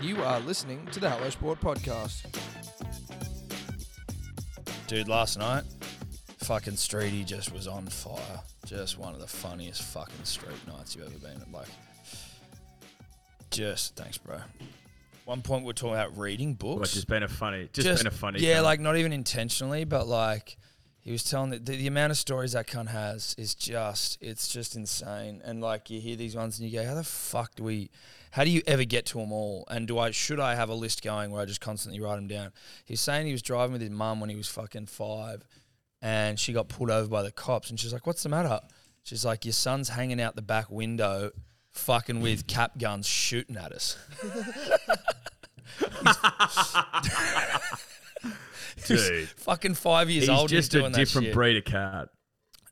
You are listening to the Hello Sport podcast. Dude, last night, fucking Streety just was on fire. Just one of the funniest fucking street nights you've ever been at. Like, just thanks, bro. One point we are talking about reading books. Which has been a funny, just, been a funny. Yeah, cunt. like not even intentionally, but like he was telling that the, the amount of stories that cunt has is just it's just insane. And like you hear these ones and you go, how the fuck do we? How do you ever get to them all? And do I should I have a list going where I just constantly write them down? He's saying he was driving with his mum when he was fucking five, and she got pulled over by the cops, and she's like, "What's the matter?" She's like, "Your son's hanging out the back window." Fucking with cap guns shooting at us. dude. fucking five years He's old. just he's a different that shit. breed of cat,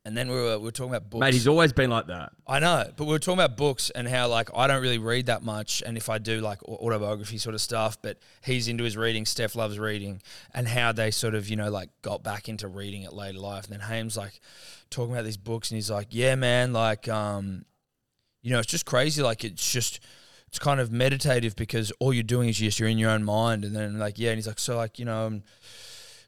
And then we were, we were talking about books. mate. He's always been like that. I know, but we were talking about books and how like I don't really read that much, and if I do like autobiography sort of stuff, but he's into his reading. Steph loves reading, and how they sort of you know like got back into reading at later life. And then Haim's like talking about these books, and he's like, "Yeah, man, like um, you know, it's just crazy. Like it's just." It's kind of meditative because all you're doing is just you're in your own mind, and then like yeah, and he's like so like you know, um,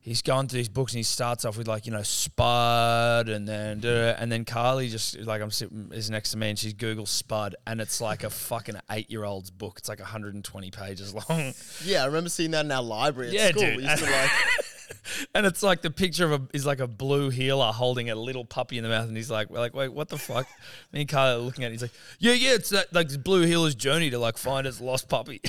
he's going through these books and he starts off with like you know Spud and then and then Carly just like I'm sitting is next to me and she's Google Spud and it's like a fucking eight year old's book. It's like 120 pages long, Yeah, I remember seeing that in our library at Yeah, school. dude. We used to like, and it's like the picture of a is like a blue heeler holding a little puppy in the mouth and he's like we're like wait what the fuck? Me and Carly are looking at it. He's like yeah yeah it's that like blue heeler's journey to like find its lost puppy.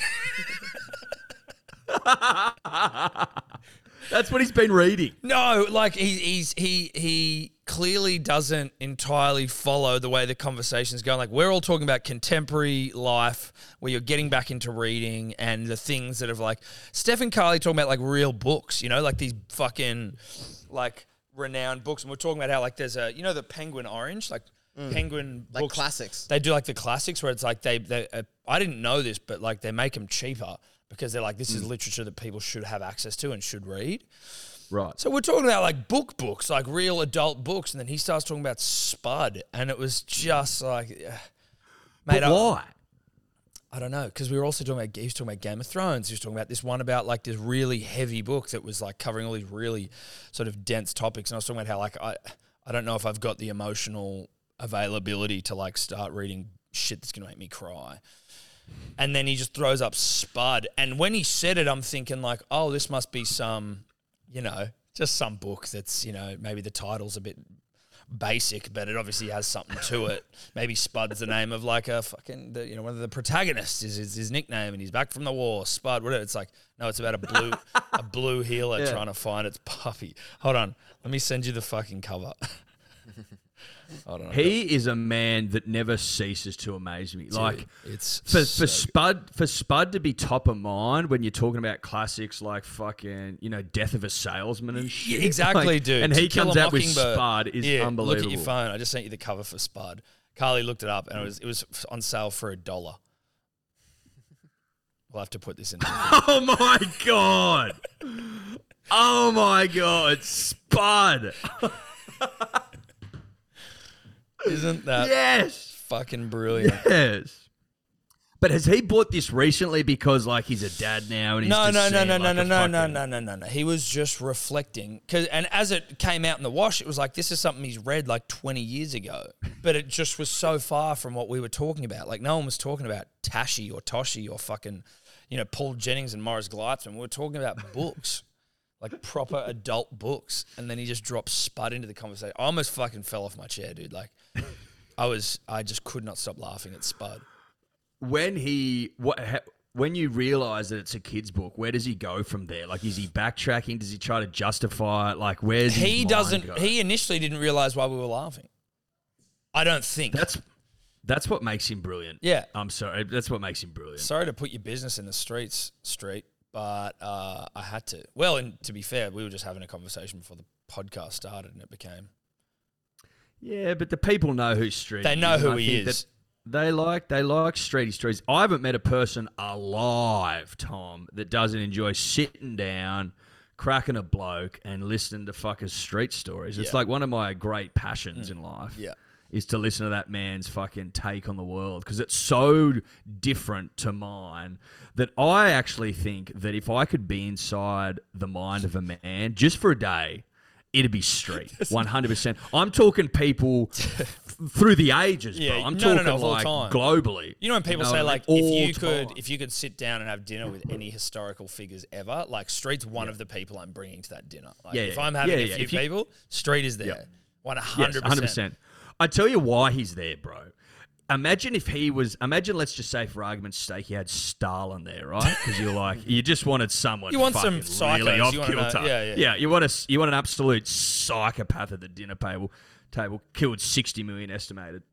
That's what he's been reading. No, like he, he's he he clearly doesn't entirely follow the way the conversation's going. Like we're all talking about contemporary life, where you're getting back into reading and the things that have like Steph and Carly talking about like real books, you know, like these fucking like renowned books. And we're talking about how like there's a you know the Penguin Orange, like Penguin like books. classics. They do like the classics where it's like they they uh, I didn't know this, but like they make them cheaper because they're like this is literature that people should have access to and should read. Right. So we're talking about like book books, like real adult books, and then he starts talking about Spud, and it was just like, uh, mate, I, why? I don't know, because we were also talking about he was talking about Game of Thrones. He was talking about this one about like this really heavy book that was like covering all these really sort of dense topics, and I was talking about how like I, I don't know if I've got the emotional availability to like start reading shit that's gonna make me cry. And then he just throws up Spud, and when he said it, I'm thinking like, oh, this must be some you know, just some book that's, you know, maybe the title's a bit basic, but it obviously has something to it. Maybe Spud's the name of like a fucking, the, you know, one of the protagonists is, is his nickname and he's back from the war, Spud, whatever. It's like, no, it's about a blue, a blue heeler Yeah. trying to find its puppy. Hold on. Let me send you the fucking cover. On. He is a man that never ceases to amaze me. like it's for, so for Spud for Spud to be top of mind when you're talking about classics like fucking you know Death of a Salesman and shit. Exactly, Like, dude. And To he comes out with. Spud is yeah, unbelievable. Look at your phone. I just sent you the cover for Spud. Carly looked it up and it was it was on sale for a dollar. We'll have to put this in. Oh my god! Oh my god, Spud! Isn't that yes, fucking brilliant? yes. But has he bought this recently because like he's a dad now and he's No, just no, no, seeing, no, like, no, a no, no, no, fucking- no, no, no, no. He was just reflecting, cause, and as it came out in the wash, it was like this is something he's read like twenty years ago, but it just was so far from what we were talking about. Like no one was talking about Tashi or Toshi or fucking, you know, Paul Jennings and Morris Gleitzman. We were talking about books, like proper adult books, and then he just dropped Spud into the conversation. I almost fucking fell off my chair, dude. Like, I was, I just could not stop laughing at Spud. when he what ha, when you realize that it's a kid's book, where does he go from there? Like, is he backtracking? Does he try to justify it? Like, where's he doesn't go? he initially didn't realize why we were laughing i don't think That's that's what makes him brilliant. yeah I'm sorry, that's what makes him brilliant. sorry to put your business in the streets street but uh, i had to well and to be fair we were just having a conversation before the podcast started and it became Yeah, but the people know who Street. They know who he is. that They like they like Streety Streets. I haven't met a person alive, Tom, that doesn't enjoy sitting down, cracking a bloke, and listening to fuckers street stories. It's Yeah. like one of my great passions mm. in life. yeah is to listen to that man's fucking take on the world because it's so different to mine that I actually think that if I could be inside the mind of a man just for a day, it'd be street. 100%. I'm talking people through the ages, bro. I'm no, no, talking no, all like time. globally. You know when people know say like if you All could if you could sit down and have dinner with any historical figures ever, like Street's one of the people I'm bringing to that dinner. Like, Yeah, if yeah, I'm having Yeah, a yeah. few you- people, Street is there. Yeah. One hundred 100%. percent. I tell you why he's there, bro. Imagine if he was. Imagine, let's just say, for argument's sake, he had Stalin there, right? Because you're like, you just wanted someone. You want some fucking really psychos, off you wanna know- kilter. yeah, yeah. You want a, you want an absolute psychopath at the dinner table. Table killed sixty million estimated,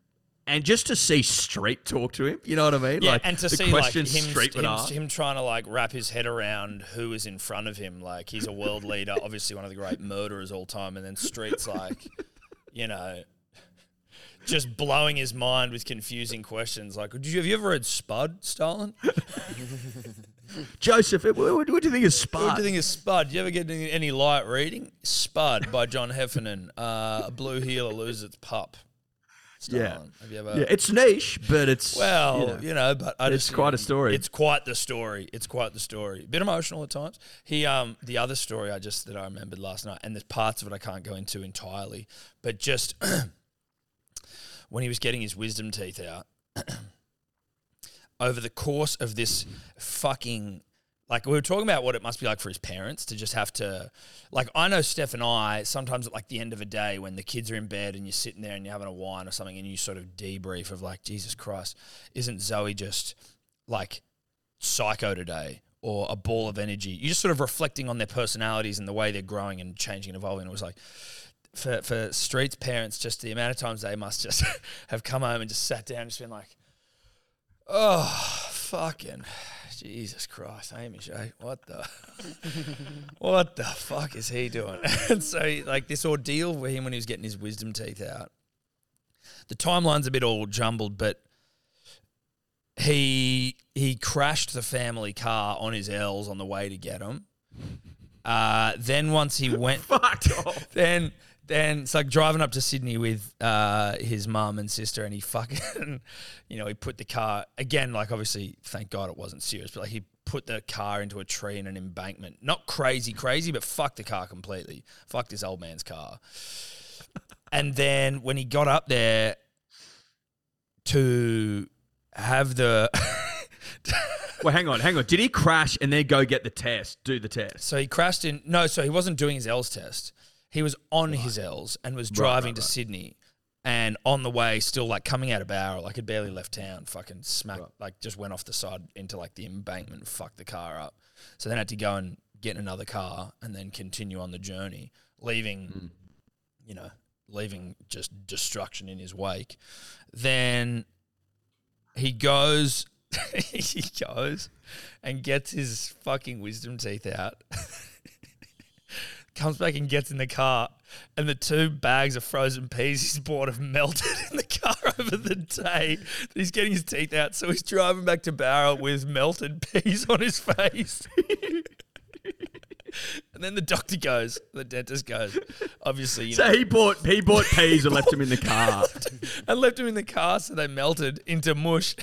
and just to see Street talk to him, you know what I mean? Yeah, like and to the see like him, Street him, him trying to like wrap his head around who is in front of him. Like he's a world leader, obviously one of the great murderers all time, and then Street's like, you know, just blowing his mind with confusing questions. Like, did you have you ever read Spud, Stalin? Joseph, what, what, do you think of Spud? What do you think of Spud? Do you ever get any, any light reading? Spud by John Heffernan. Uh, a blue heeler loses its pup. Stalin. Yeah. Have you ever? yeah, it's niche, but it's Well, you know. you know, but I It's just, quite a story. It's quite the story. It's quite the story. A bit emotional at times. He, um, the other story I just that I remembered last night, and there's parts of it I can't go into entirely, but just when he was getting his wisdom teeth out, over the course of this fucking like we were talking about what it must be like for his parents to just have to like I know Steph and I sometimes at like the end of a day when the kids are in bed and you're sitting there and you're having a wine or something and you sort of debrief of like Jesus Christ isn't Zoe just like psycho today or a ball of energy? You're just sort of reflecting on their personalities and the way they're growing and changing and evolving. It was like for for Street's parents just the amount of times they must just have come home and just sat down and just been like Oh, fucking Jesus Christ, Amy Shay, what the, what the fuck is he doing? and so, like this ordeal for him when he was getting his wisdom teeth out. The timeline's a bit all jumbled, but he he crashed the family car on his L's on the way to get him. Uh, then once he went, fucked off. then then it's like driving up to Sydney with uh, his mum and sister, and he fucking, you know, he put the car again. Like obviously, thank God it wasn't serious, but like he put the car into a tree in an embankment. Not crazy, crazy, but fuck the car completely. Fuck this old man's car. and then when he got up there to have the Well, hang on, hang on. Did he crash and then go get the test, do the test? So he crashed in. No, so he wasn't doing his L's test. He was on his L's and was driving right, to right. Sydney, and on the way, still like coming out of Barrow, like had barely left town. Fucking smacked, like just went off the side into like the embankment, fucked the car up. So then I had to go and get another car and then continue on the journey, leaving, Hmm. you know, leaving just destruction in his wake. Then he goes he goes and gets his fucking wisdom teeth out. Comes back and gets in the car, and the two bags of frozen peas he's bought have melted in the car over the day. He's getting his teeth out, so he's driving back to Barrow with melted peas on his face. and then the doctor goes, the dentist goes, obviously, you know, So he bought he bought peas and left them in the car. and left them in the car so they melted into mush.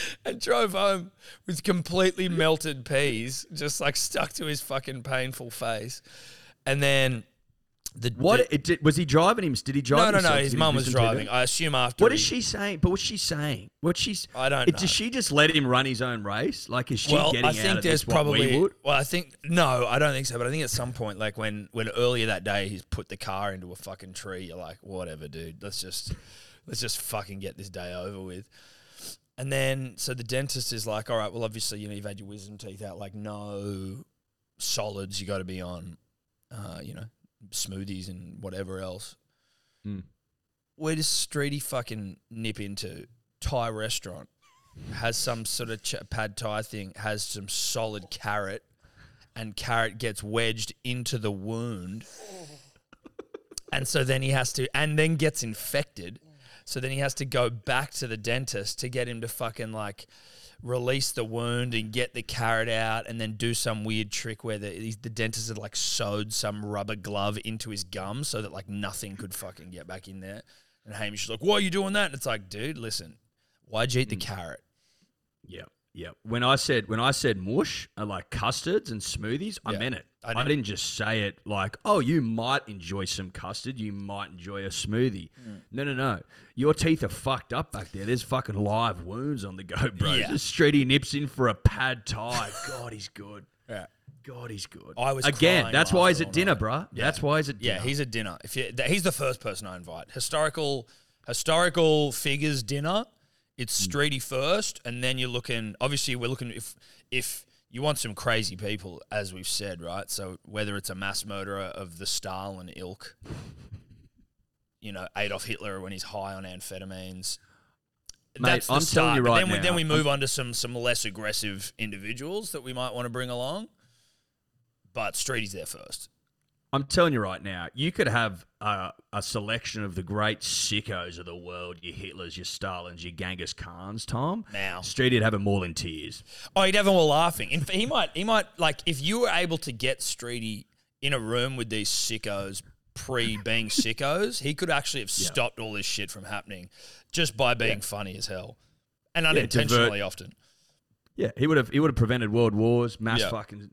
and drove home with completely melted peas, just like stuck to his fucking painful face. And then the What the- it did, was he driving him? Did he drive? no, no, no. His mum was driving. I assume after. What he- is she saying? But what's she saying? What she's I don't it- know. Does she just let him run his own race? Like is she well, getting I out think of there's this we probably. would? Well, I think no, I don't think so. But I think at some point, like when when earlier that day, he's put the car into a fucking tree. You're like, whatever, dude. Let's just let's just fucking get this day over with. And then so the dentist is like, all right, well, obviously, you know, you've had your wisdom teeth out. Like no solids. You got to be on, uh, you know, smoothies and whatever else. Mm. Where does Streety fucking nip into? Thai restaurant has some sort of ch- pad thai thing, has some solid carrot, and carrot gets wedged into the wound. And so then he has to, and then gets infected. So then he has to go back to the dentist to get him to fucking like release the wound and get the carrot out and then do some weird trick where the, the dentist had like sewed some rubber glove into his gum so that like nothing could fucking get back in there. And Hamish is like, why are you doing that? And it's like, dude, listen, why'd you eat the mm. carrot? Yeah, yeah. When I said when I said mush, uh, like custards and smoothies, I Yeah. meant it. I I, know. didn't just say it like, oh, you might enjoy some custard, you might enjoy a smoothie. Mm. No, no, no. Your teeth are fucked up back there. There's fucking live wounds on the go, bro. Yeah. Just Streety nips in for a pad thai. God, he's good. Yeah. God, he's good. I was again. crying That's why he's at dinner, night. bruh. That's why he's at dinner. Yeah, he's a dinner. If you, th- he's the first person I invite. Historical historical figures dinner. It's Hmm. streety first, and then you're looking. Obviously, we're looking if if you want some crazy people, as we've said, right? So whether it's a mass murderer of the Stalin ilk, you know Adolf Hitler when he's high on amphetamines. Mate, That's the I'm telling start. you But right then we, then we move on to some some less aggressive individuals that we might want to bring along. But Streety's there first. I'm telling you right now, you could have a, a selection of the great sickos of the world, your Hitlers, your Stalins, your Genghis Khans, Tom. Now. Streety'd have them all in tears. Oh, he'd have them all laughing. In, he might, he might like if you were able to get Streety in a room with these sickos pre being sickos, he could actually have stopped all this shit from happening just by being funny as hell and divert- unintentionally often. Yeah, he would have he would have prevented world wars, mass Yeah. fucking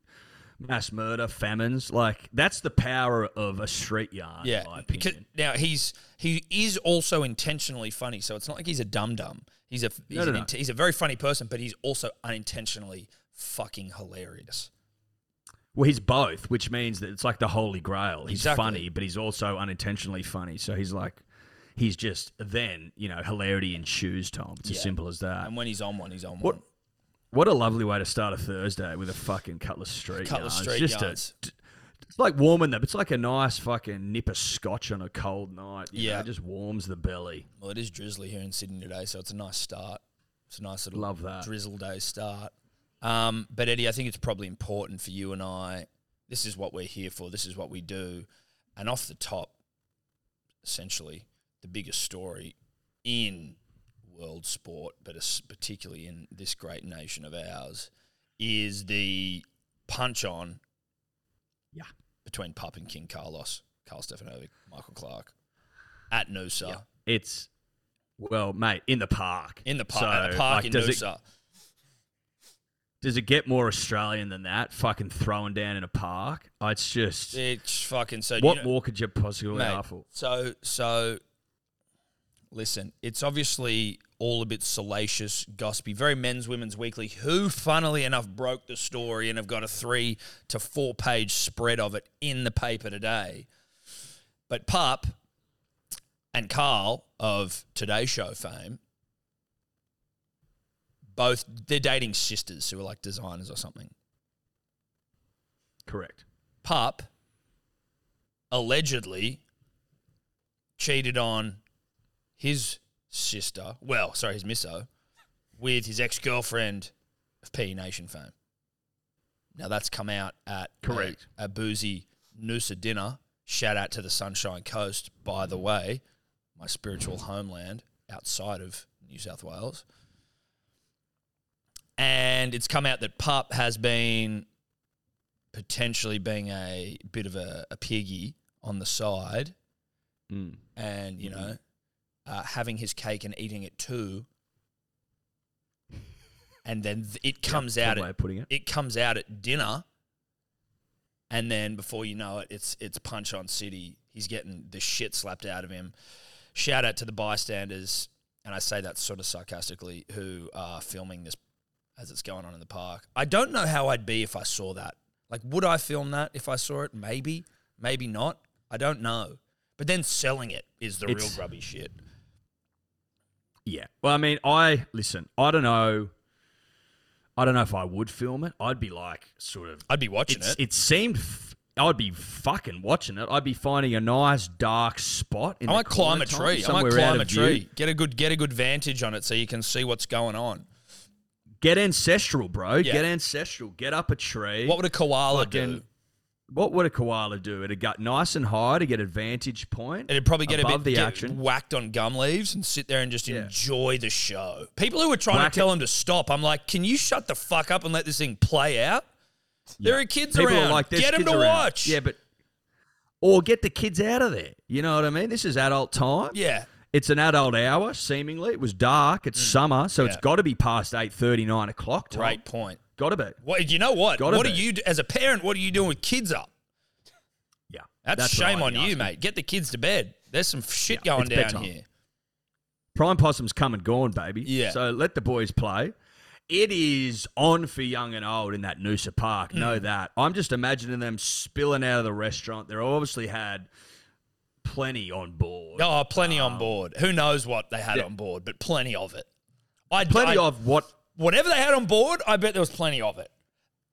mass murder, famines. Like that's the power of a street yarn. Yeah, in my because now he's he is also intentionally funny, so it's not like he's a dum dum. He's a he's, No, no, an no. he's a very funny person, but he's also unintentionally fucking hilarious. Well, he's both, which means that it's like the holy grail. He's Exactly. funny, but he's also unintentionally funny. So he's like, he's just then you know hilarity in shoes, Tom. It's Yeah. as simple as that. And when he's on one, he's on What one. What a lovely way to start a Thursday with a fucking Cutlass Street. Cutlass yarn. Street It's just yarns. A, it's like warming them. It's like a nice fucking nip of scotch on a cold night. you know, Yeah. it just warms the belly. Well, it is drizzly here in Sydney today, so it's a nice start. It's a nice little Love that. drizzle day start. Um, but Eddie, I think it's probably important for you and I. This is what we're here for. This is what we do. And off the top, essentially, the biggest story in world sport, but particularly in this great nation of ours, is the punch on. Yeah. Between Pup and King Carlos, Karl Stefanovic, Michael Clarke, at Noosa. Yeah. It's well, mate, in the park. in the park, So, at the park like, in does Noosa. It, does it get more Australian than that? Fucking throwing down in a park. It's just It's fucking so. what you know, more could you possibly mate? So so. Listen, it's obviously all a bit salacious, gossipy. Very men's, women's weekly. Who, funnily enough, broke the story and have got a three to four page spread of it in the paper today. But Pup and Karl of Today Show fame, both they're dating sisters who are like designers or something. Correct. Pup allegedly cheated on his sister, well, sorry, his misso, with his ex girlfriend of P Nation fame. Now that's come out at a- Correct. a, boozy Noosa dinner. Shout out to the Sunshine Coast, by the way, my spiritual homeland outside of New South Wales. And it's come out that Pup has been potentially being a bit of a, a piggy on the side Mm. and, you know, uh, having his cake and eating it too. And then th- it comes Good out way at, of putting it. it comes out at dinner. And then before you know it it's it's punch on city. He's getting the shit slapped out of him. Shout out to the bystanders and i say that sort of sarcastically who are filming this as it's going on in the park. I don't know how i'd be if i saw that. Like would i film that if i saw it? Maybe maybe not. I don't know. But then selling it is the real grubby shit Yeah. Well, I mean, I listen. I don't know. I don't know if I would film it. I'd be like, sort of. i'd be watching it it seemed. F- I'd be fucking watching it. I'd be finding a nice dark spot. In I might climb a tree. I might climb a of view. tree. Get a good get a good vantage on it so you can see what's going on. Get ancestral, bro. Yeah. Get ancestral. Get up a tree. What would a koala Fucking- do? What would a koala do? It'd get nice and high to get advantage point. It'd probably get a bit the get action. whacked on gum leaves and sit there and just Yeah. enjoy the show. People who are trying Whack to tell it. him to stop, I'm like, can you shut the fuck up and let this thing play out? There are kids People around. are like, Get them to around." watch. Yeah, but or get the kids out of there. You know what I mean? This is adult time. yeah. It's an adult hour, seemingly. It was dark. It's summer, so it's Mm. Yeah. got to be past eight thirty, nine o'clock. Tom. Great point. Got to be. What you know? What? Gotta what are you as a parent? What are you doing with kids up? Yeah. That's, what shame on you, asking. mate. Get the kids to bed. There's some shit Yeah, going down bedtime. here. Prime Possum's come and gone, baby. Yeah. So let the boys play. It is on for young and old in that Noosa Park. Mm. Know that. I'm just imagining them spilling out of the restaurant. They're obviously had plenty on board. Oh, plenty on board. Who knows what they had Um, yeah. on board, but plenty of it. I Plenty I- of what whatever they had on board. I bet there was plenty of it.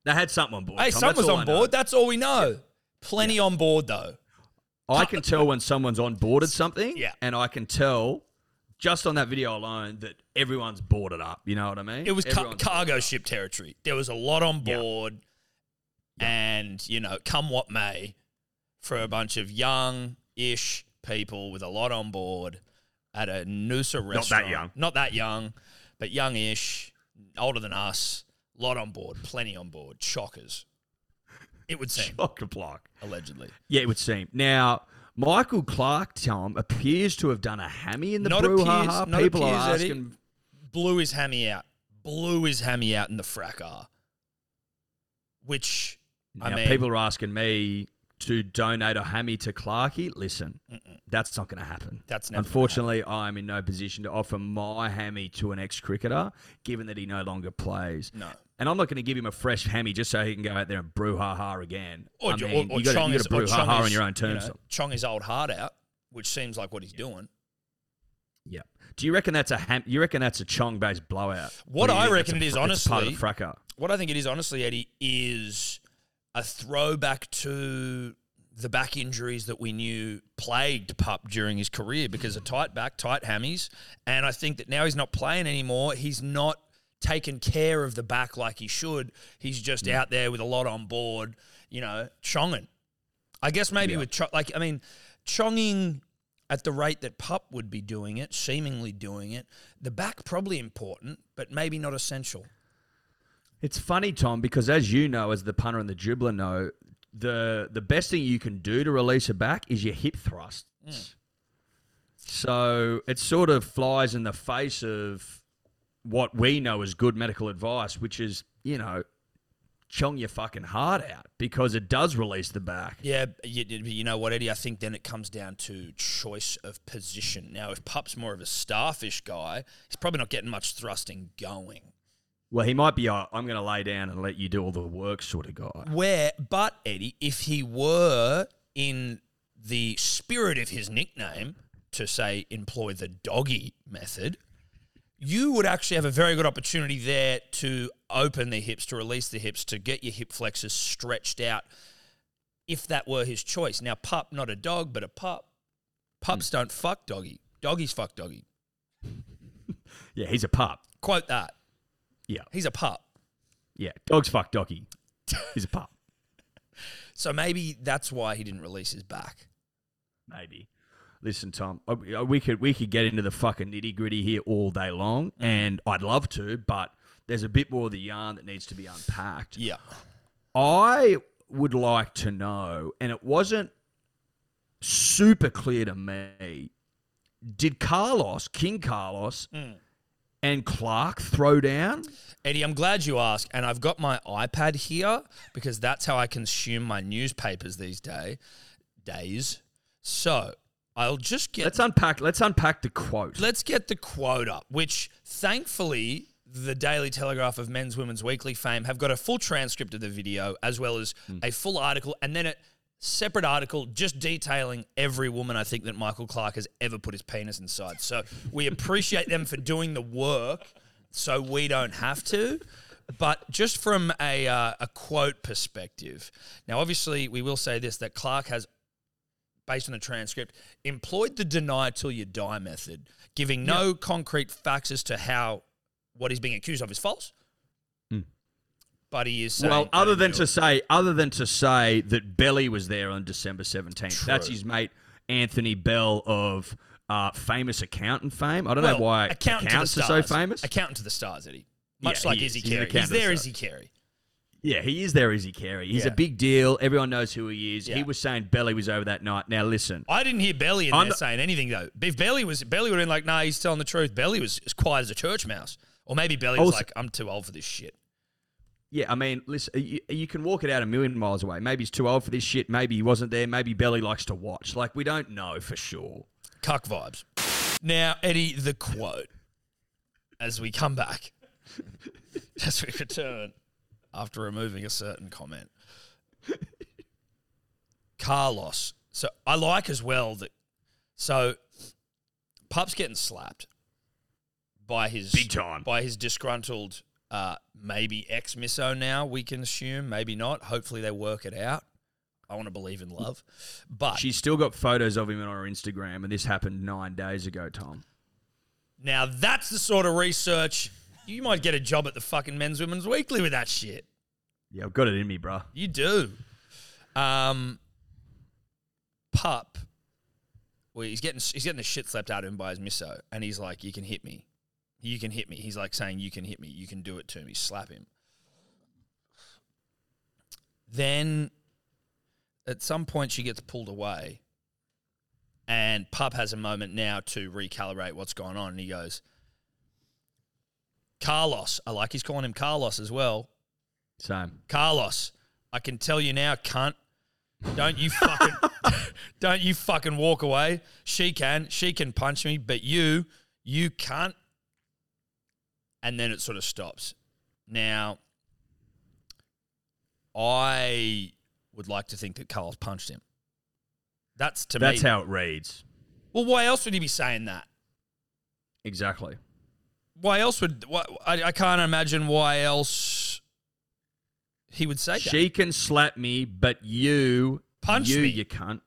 they had something on board. Hey, Tom, some was on board. That's all we know. Plenty on board though. I can tell when someone's on boarded something, Yeah. and I can tell just on that video alone that everyone's boarded up. You know what I mean? It was ca- cargo ship territory. There was a lot on Yeah. board, and you know, come what may, for a bunch of young-ish people with a lot on board at a Noosa restaurant. Not that young. Not that young, but young-ish, older than us. Lot on board, plenty on board. Shockers. It would seem, chock a block. allegedly. Yeah, it would seem. Now, Michael Clarke, Tom, appears to have done a hammy in the Not brouhaha. appears- People are appears, Eddie. asking. blew his hammy out. Blew his hammy out in the fracas. Which I Now, mean, people are asking me to donate a hammy to Clarky. Listen, that's not going to happen. That's Unfortunately, I'm in no position to offer my hammy to an ex-cricketer, given that he no longer plays. no. And I'm not going to give him a fresh hammy just so he can go out there and brew ha ha again. Or, I or, mean, or you got Chong to his- brew ha ha on your own you terms. know, Chong his old heart out, which seems like what he's doing. Yeah. Do you reckon that's a ham? You reckon that's a Chong based blowout? What Or you I reckon a fr- it's part of honestly- the fracas. What I think it is, honestly, Eddie, is a throwback to the back injuries that we knew plagued Pup during his career because of tight back, tight hammies. And I think that now he's not playing anymore. He's not taken care of the back like he should. He's just Mm. out there with a lot on board, you know, chonging. I guess maybe Yeah. with, Chong, like, I mean, chonging at the rate that Pup would be doing it, seemingly doing it, the back probably important, but maybe not essential. It's funny, Tom, because as you know, as the punter and the dribbler know, the the best thing you can do to release a back is your hip thrusts. Mm. So it sort of flies in the face of what we know as good medical advice, which is, you know, chong your fucking heart out because it does release the back. Yeah, you, you know what, Eddie? I think then it comes down to choice of position. Now, if Pup's more of a starfish guy, he's probably not getting much thrusting going. Well, he might be a I'm going to lay down and let you do all the work sort of guy. Where, but Eddie, if he were in the spirit of his nickname to say employ the doggy method, you would actually have a very good opportunity there to open the hips, to release the hips, to get your hip flexors stretched out. If that were his choice. Now, pup, not a dog, but a pup. Pups hmm. don't fuck doggy. Doggies fuck doggy. Yeah, he's a pup. Quote that. Yeah. He's a pup. Yeah. Dogs fuck doggy. He's a pup. So maybe that's why he didn't release his back. Maybe. Listen, Tom, uh, uh, we could we could get into the fucking nitty gritty here all day long, and I'd love to, but there's a bit more of the yarn that needs to be unpacked. Yeah. I would like to know, and it wasn't super clear to me. Did Carlos, King Carlos, and Clarke throw down? Eddie, I'm glad you asked. And I've got my iPad here because that's how I consume my newspapers these day days. So I'll just get Let's unpack. Let's unpack the quote. let's get the quote up, which thankfully the Daily Telegraph of Men's Women's Weekly fame have got a full transcript of the video as well as hmm. a full article and then a separate article just detailing every woman I think that Michael Clarke has ever put his penis inside. So we appreciate them for doing the work so we don't have to. But just from a, uh, a quote perspective, now obviously we will say this that Clarke has based on the transcript, employed the deny till you die method, giving no concrete facts as to how what he's being accused of is false. But he is saying. Well, other than to it. say, other than to say that Belly was there on December seventeenth. That's his mate Anthony Bell of uh, famous accountant fame. I don't Well, know why accountant accountants are so famous. Accountant to the stars, Eddie. Much Yeah, like he. Izzy He's Carey. He's to there, the Izzy Carey. Yeah, he is there, Izzy Carey. He's Yeah. a big deal. Everyone knows who he is. Yeah. He was saying Belly was over that night. Now listen, I didn't hear Belly in I'm there the- saying anything though. If Belly was Belly would have been like, "Nah, he's telling the truth." Belly was as quiet as a church mouse, or maybe Belly was Also- like, "I'm too old for this shit." Yeah, I mean, listen, you, you can walk it out a million miles away. Maybe he's too old for this shit. Maybe he wasn't there. Maybe Belly likes to watch. Like, we don't know for sure. Cuck vibes. Now, Eddie, the quote as we come back, as we return after removing a certain comment. Carlos. So I like as well that. So, Pup's getting slapped by his Big time. by his disgruntled, uh, maybe ex misso. Now we can assume, maybe not. Hopefully they work it out. I want to believe in love, but She's still got photos of him on her Instagram, and this happened nine days ago, Tom. Now that's the sort of research you might get a job at the fucking Men's Women's Weekly with that shit. Yeah, I've got it in me, bruh. You do. Um, pup. Well, he's getting he's getting the shit slapped out of him by his misso, and he's like, "You can hit me, you can hit me." He's like saying, "You can hit me, you can do it to me." Slap him. Then, at some point, she gets pulled away, and pup has a moment now to recalibrate what's going on, and he goes, "Carlos." I like he's calling him Carlos as well. Same. Carlos, I can tell you now, cunt. Don't you fucking don't you fucking walk away. She can. She can punch me, but you, you can't. And then it sort of stops. Now, I would like to think that Carlos punched him. That's to me That's me. how it reads. well, why else would he be saying that? Exactly. Why else would why, I, I can't imagine why else he would say that. She can slap me, but you Punch you, me. you can't.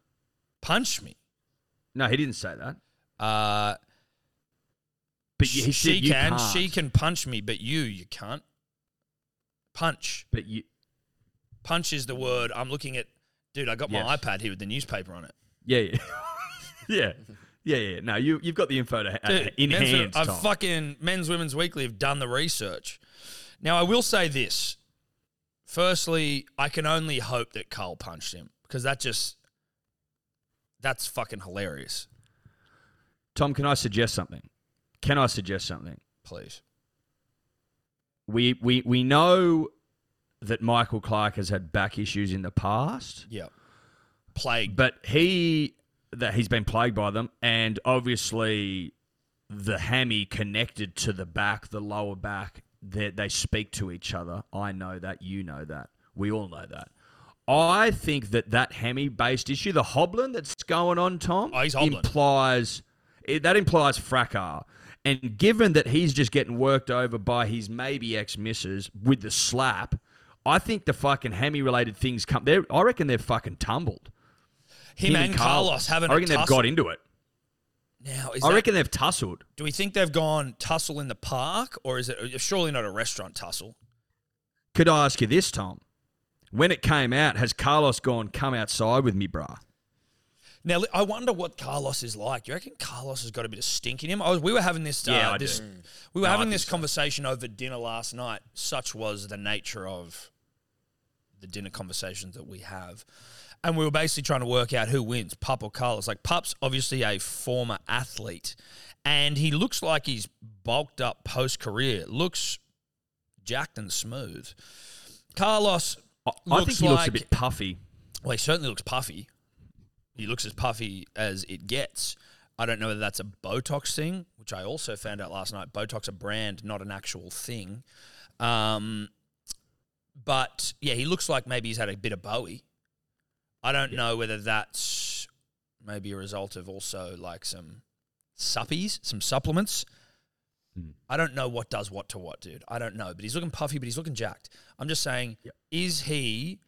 Punch me. No, he didn't say that. Uh, But he said she you can. can't. She can punch me, but you, you can't. Punch. But you, Punch is the word. I'm looking at. Dude, I got my iPad here with the newspaper on it. yeah, yeah, yeah, yeah, yeah. No, you you've got the info to, uh, Dude, in hand. I've fucking Men's Women's Weekly have done the research. Now, I will say this. Firstly, I can only hope that Karl punched him because that just. That's fucking hilarious. Tom, can I suggest something? Can I suggest something? Please. We we we know that Michael Clarke has had back issues in the past, Yeah. Plague. but he that he's been plagued by them, and obviously the hammy connected to the back, the lower back, they they speak to each other. I know that. You know that. We all know that. I think that that hammy based issue, the hobbling that's going on, Tom, Oh, he's implies it, that implies fracas. And given that he's just getting worked over by his maybe ex missus with the slap, I think the fucking hammy related things come. There, I reckon they're fucking tumbled. Him, and Carlos, haven't. I reckon they've got into it. Now, is I that- reckon they've tussled. Do we think they've gone tussle in the park, or is it surely not a restaurant tussle? Could I ask you this, Tom? When it came out, has Carlos gone, come outside with me, bruh? Now I wonder what Carlos is like. Do you reckon Carlos has got a bit of stink in him? I was, we were having this. Uh, Yeah, I this do. we were No, having this so. conversation over dinner last night. Such was the nature of the dinner conversations that we have, and we were basically trying to work out who wins, Pup or Carlos. Like Pup's obviously a former athlete, and he looks like he's bulked up post career. Looks jacked and smooth. Carlos I, I think he looks a bit puffy. well, he certainly looks puffy. He looks as puffy as it gets. I don't know whether that's a Botox thing, which I also found out last night. Botox a brand, not an actual thing. Um, but yeah, he looks like maybe he's had a bit of Bowie. I don't know whether that's maybe a result of also like some suppies, some supplements. Hmm. I don't know what does what to what, dude. I don't know, but he's looking puffy, but he's looking jacked. I'm just saying, Yep. is he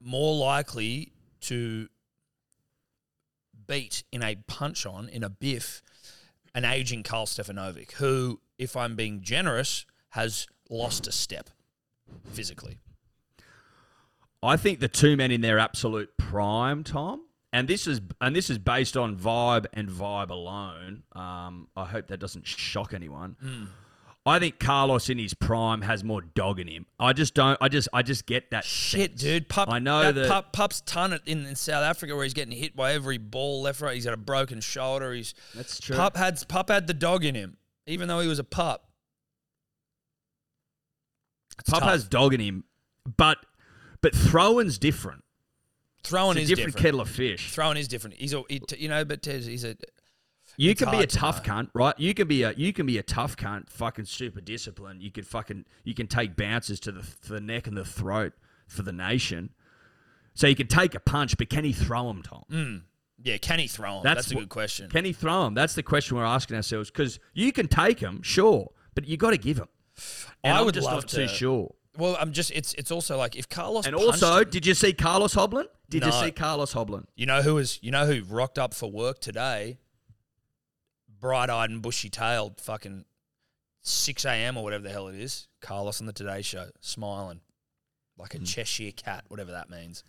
more likely to beat in a punch on, in a biff, an aging Karl Stefanovic, who, if I'm being generous, has lost a step. physically. I think the two men in their absolute prime, Tom, and this is and this is based on vibe and vibe alone. Um, I hope that doesn't shock anyone. Hmm. I think Carlos in his prime has more dog in him. I just don't. I just I just get that Shit, sense. dude. Pup, I know that, that. pup, Pup's ton it in, in South Africa where he's getting hit by every ball left, right. He's got a broken shoulder. He's That's true. Pup had Pup had the dog in him, even though he was a pup. It's Pup tough. has dog in him, but but throwing's different. throwing It's is different, different. kettle of fish. Throwing is different. He's a, he, you know, but Tez, he's a You It's can be a to tough know. cunt, right? You can be a you can be a tough cunt, fucking super disciplined. You can fucking you can take bounces to the to the neck and the throat for the nation. So you can take a punch, but can he throw them, Tom? Hmm. yeah. Can he throw him? That's That's, a what- good question. Can he throw them? That's the question we're asking ourselves. Because you can take them, sure, but you got to give them. And I I'm would just love not to- too sure. Well, I'm just it's it's also like if Carlos And also, him- did you see Carlos Hoblin? Did you see Carlos Hoblin? you know who is you know who rocked up for work today, bright eyed and bushy tailed, fucking six a.m. or whatever the hell it is. Carlos on the Today Show, smiling like a hmm. Cheshire cat, whatever that means.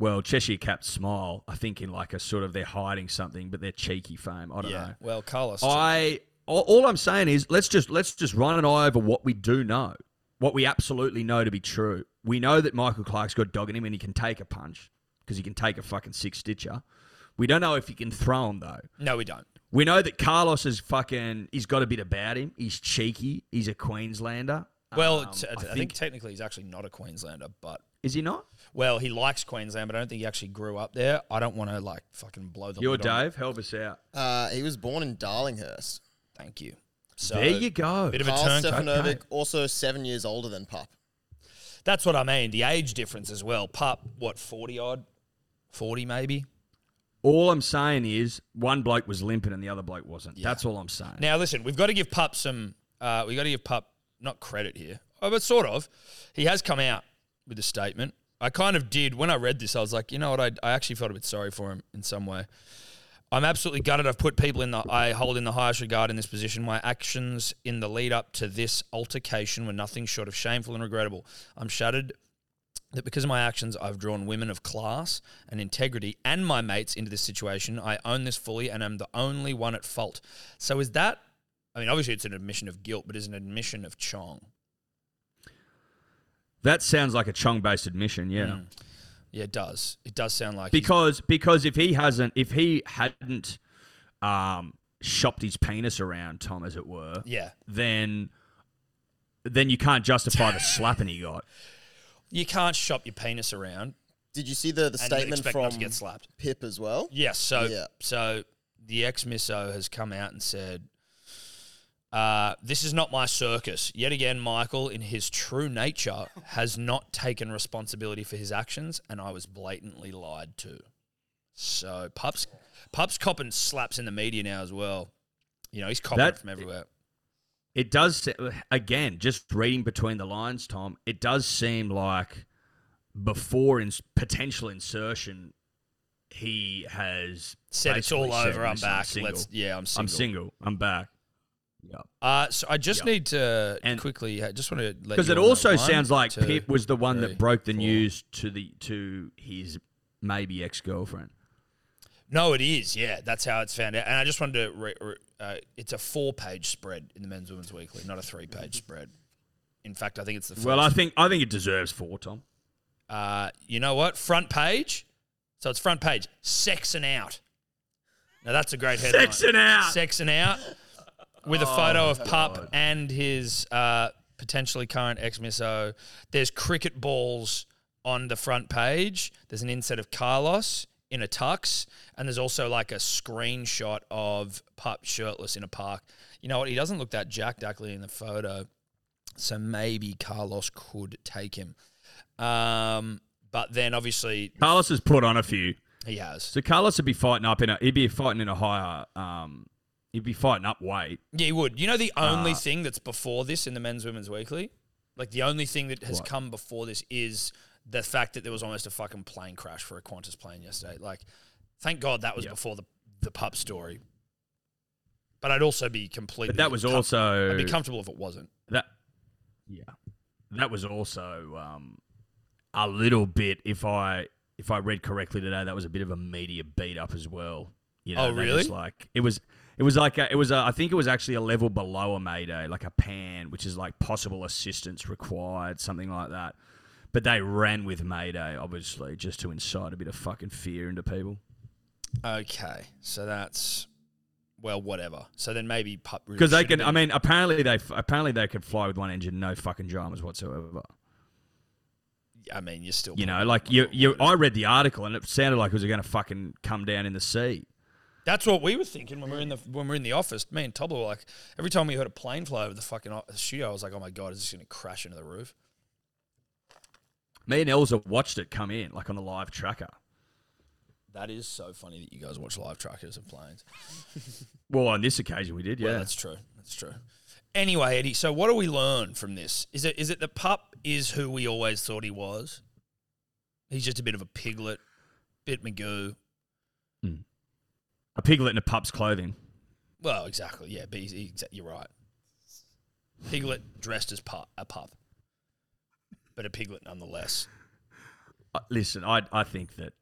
Well, Cheshire Cat smile. I think in like a sort of they're hiding something, but they're cheeky fame. I don't yeah. know. Well, Carlos. I all, all I'm saying is let's just let's just run an eye over what we do know, what we absolutely know to be true. We know that Michael Clarke's got dog in him and he can take a punch because he can take a fucking six stitcher. We don't know if he can throw him though. no, we don't. We know that Carlos is fucking. He's got a bit about him. He's cheeky. He's a Queenslander. Well, Um, t- I, think, technically he's actually not a Queenslander, but is he not? well, he likes Queensland, but I don't think he actually grew up there. I don't want to like fucking blow the. You're lid on- Dave. Help us out. Uh, he was born in Darlinghurst. Thank you. So there you go. Bit of a Karl turncoat. Stefanovic, also seven years older than Pup. That's what I mean. The age difference as well. Pup, what forty odd, forty maybe. All I'm saying is one bloke was limping and the other bloke wasn't. That's all I'm saying. Now listen, we've got to give Pup some. Uh, we got to give Pup not credit here, oh, but sort of. He has come out with a statement. I kind of did when I read this. I was like, you know what? I, I actually felt a bit sorry for him in some way. I'm absolutely gutted. I've put people in the I hold in the highest regard in this position. My actions in the lead up to this altercation were nothing short of shameful and regrettable. I'm shattered that because of my actions, I've drawn women of class and integrity and my mates into this situation. I own this fully and I'm the only one at fault. So is that? I mean, obviously it's an admission of guilt, but is an admission of Chong. That sounds like a Chong based admission, yeah. Mm. Yeah, it does. It does sound like Because because if he hasn't if he hadn't um shopped his penis around, Tom, as it were, yeah, then then you can't justify the slapping he got. You can't shop your penis around Did you see the, the and statement expect from not to get slapped. Pip as well? Yes. So Yeah. so the ex misso has come out and said, uh, "This is not my circus." Yet again, Michael, in his true nature, has not taken responsibility for his actions, and I was blatantly lied to. So pups, pups copping slaps in the media now as well. You know, he's copping That- it from everywhere. It does again, just reading between the lines, Tom. It does seem like before in potential insertion, he has Said it's all over. I'm "Listen, back. single. Let's. Yeah, I'm single. I'm single. I'm back. Yeah. Uh, so I just Yep. need to And- quickly. I just want to let Because it also sounds like two, Pip was the one three, that broke the four. news to the to his maybe ex girlfriend. No, it is. Yeah, that's how it's found out. And I just wanted to. Re- re- uh, it's a four-page spread in the Men's Women's Weekly, not a three-page spread. In fact, I think it's the first. Well, I think I think it deserves four, Tom. uh, you know what? Front page. So it's front page. Sexing out. Now that's a great headline. Sexing out. Sexing out with a Oh, photo of Pup and his uh, potentially current ex misso. There's cricket balls on the front page. There's an inset of Carlos in a tux, and there's also like a screenshot of Pup shirtless in a park. You know what? He doesn't look that jacked actually in the photo, so maybe Carlos could take him. Um, but then obviously Carlos has put on a few. he has. So Carlos would be fighting up in a he'd be fighting in a higher um he'd be fighting up weight. Yeah, he would. You know the only Uh, thing that's before this in the men's women's weekly? Like the only thing that has What? come before this is the fact that there was almost a fucking plane crash for a Qantas plane yesterday. Like, thank God that was Yep. before the the pup story. But I'd also be completely But that was com- also I'd be comfortable if it wasn't. that yeah. that was also um, a little bit. If I if I read correctly today, that was a bit of a media beat up as well. You know, Oh, really? like it was. It was like a, it was. A, I think it was actually a level below a mayday, like a pan, which is like possible assistance required, something like that. But they ran with mayday, obviously, just to incite a bit of fucking fear into people. Okay, so that's well, whatever. So then maybe pup really Because they can. I mean, apparently they apparently they could fly with one engine, no fucking dramas whatsoever. I mean, you're still You know, like you, you. I read the article and it sounded like it was going to fucking come down in the sea. That's what we were thinking when we were in the when we were in the office. Me and Tobler were like, every time we heard a plane fly over the fucking studio, I was like, oh my god, is this going to crash into the roof? Me and Elza watched it come in, like on the live tracker. That is so funny that you guys watch live trackers of planes. Well, on this occasion we did, yeah. Well, that's true. That's true. Anyway, Eddie, so what do we learn from this? Is it is it the pup is who we always thought he was? He's just a bit of a piglet, bit Magoo. Hmm. a piglet in a pup's clothing. Well, exactly. Yeah, but he's, he's, you're right. Piglet dressed as pup, a pup, but a piglet nonetheless. Uh, listen, I I think that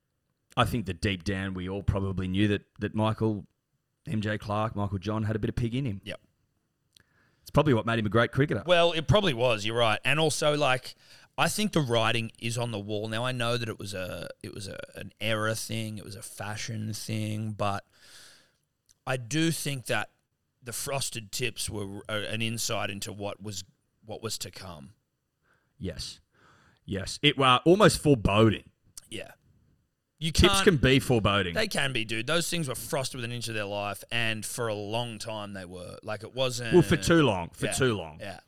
I think that deep down we all probably knew that that Michael MJ Clarke, Michael John had a bit of pig in him. Yep. It's probably what made him a great cricketer. Well, it probably was. You're right, and also like I think the writing is on the wall. Now I know that it was a it was a, an era thing, it was a fashion thing, but I do think that the frosted tips were uh, an insight into what was what was to come. yes, yes, it was almost foreboding. Yeah, you Tips can be foreboding. they can be, dude. Those things were frosted with an inch of their life, and for a long time they were. Like it wasn't. well, for too long, for Yeah, too long. Yeah,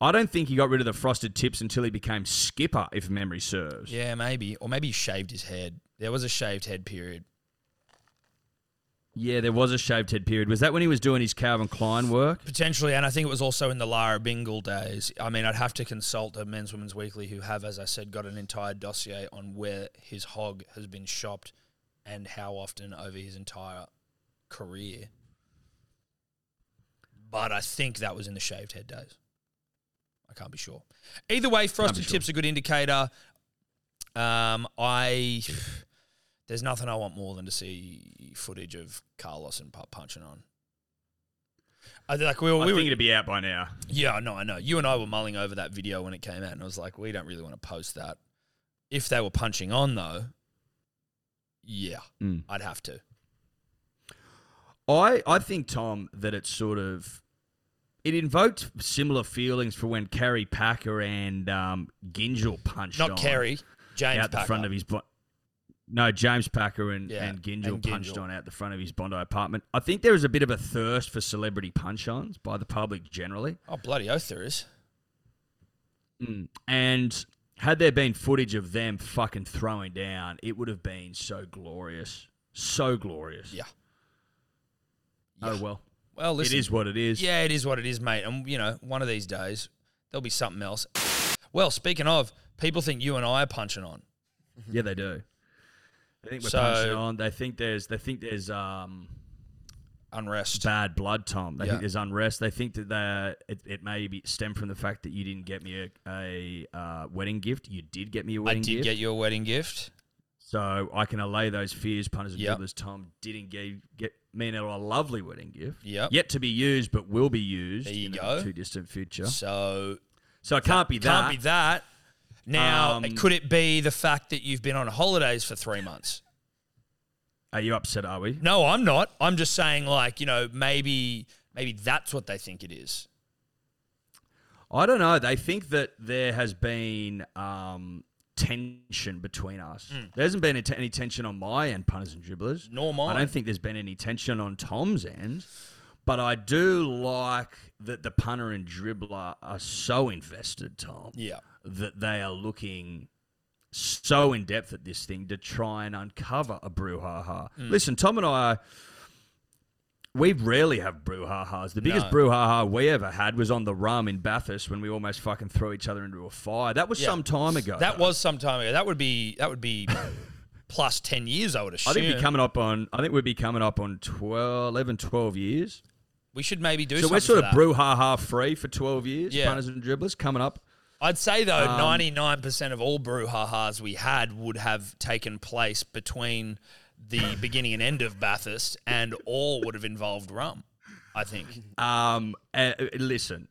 I don't think he got rid of the frosted tips until he became skipper, if memory serves. yeah, maybe, or maybe he shaved his head. There was a shaved head period. Yeah, there was a shaved head period. Was that when he was doing his Calvin Klein work? Potentially, and I think it was also in the Lara Bingle days. I mean, I'd have to consult the Men's Women's Weekly who have, as I said, got an entire dossier on where his hog has been shopped and how often over his entire career. But I think that was in the shaved head days. I can't be sure. Either way, frosted sure. tips a good indicator. Um, I there's nothing I want more than to see footage of Carlos and Pup punching on. I like we were, I we were think it'd be out by now. yeah, no, I know. You and I were mulling over that video when it came out, and I was like, we don't really want to post that. If they were punching on, though, yeah, Mm. I'd have to. I I think Tom that it's sort of it invoked similar feelings for when Kerry Packer and um, Gyngell punched Not on Kerry, James out the front of his. Bo- no, James Packer and, Yeah, and, Gyngell and punched on out the front of his Bondi apartment. I think there was a bit of a thirst for celebrity punch-ons by the public generally. Oh, bloody oath there is. Mm. And had there been footage of them fucking throwing down, it would have been so glorious. So glorious. Yeah. Oh, well. Well, listen. it is what it is. Yeah, it is what it is, mate. And, you know, one of these days, there'll be something else. Well, speaking of, people think you and I are punching on. Yeah, they do. They think we're So- punching on. They think there's they think there's um Unrest. bad blood, Tom. They Yeah. think there's unrest. They think that they, it, it may be stem from the fact that you didn't get me a, a uh, wedding gift. You did get me a I wedding I did gift. get you a wedding gift. so I can allay those fears, punters and Yep. Tom didn't get, get me and Ella a lovely wedding gift. Yep. Yet to be used, but will be used There you in go. the too distant future. So So it can't be that. Can't be that. Now, Um, could it be the fact that you've been on holidays for three months? Are you upset, are we? No, I'm not. I'm just saying, like, you know, maybe maybe that's what they think it is. I don't know. They think that there has been um, tension between us. Hmm. There hasn't been any any tension on my end, punters and dribblers. Nor mine. I don't think there's been any tension on Tom's end. But I do like that the punter and dribbler are so invested, Tom, Yeah. That they are looking so in depth at this thing to try and uncover a brouhaha. Hmm. Listen, Tom and I, we rarely have brouhahas. The biggest No. brouhaha we ever had was on the rum in Bathurst when we almost fucking threw each other into a fire. That was Yeah. some time ago. That though. was some time ago. That would be that would be plus ten years, I would assume. I think we're coming up on. I think we'd be coming up on 12, 11, 12 years. we should maybe do So we're sort of brouhaha free for twelve years. Yeah. Punters and dribblers coming up. I'd say though, Um, ninety nine percent of all brouhahas we had would have taken place between the beginning and end of Bathurst, and all would have involved rum. I think. Um, uh, listen,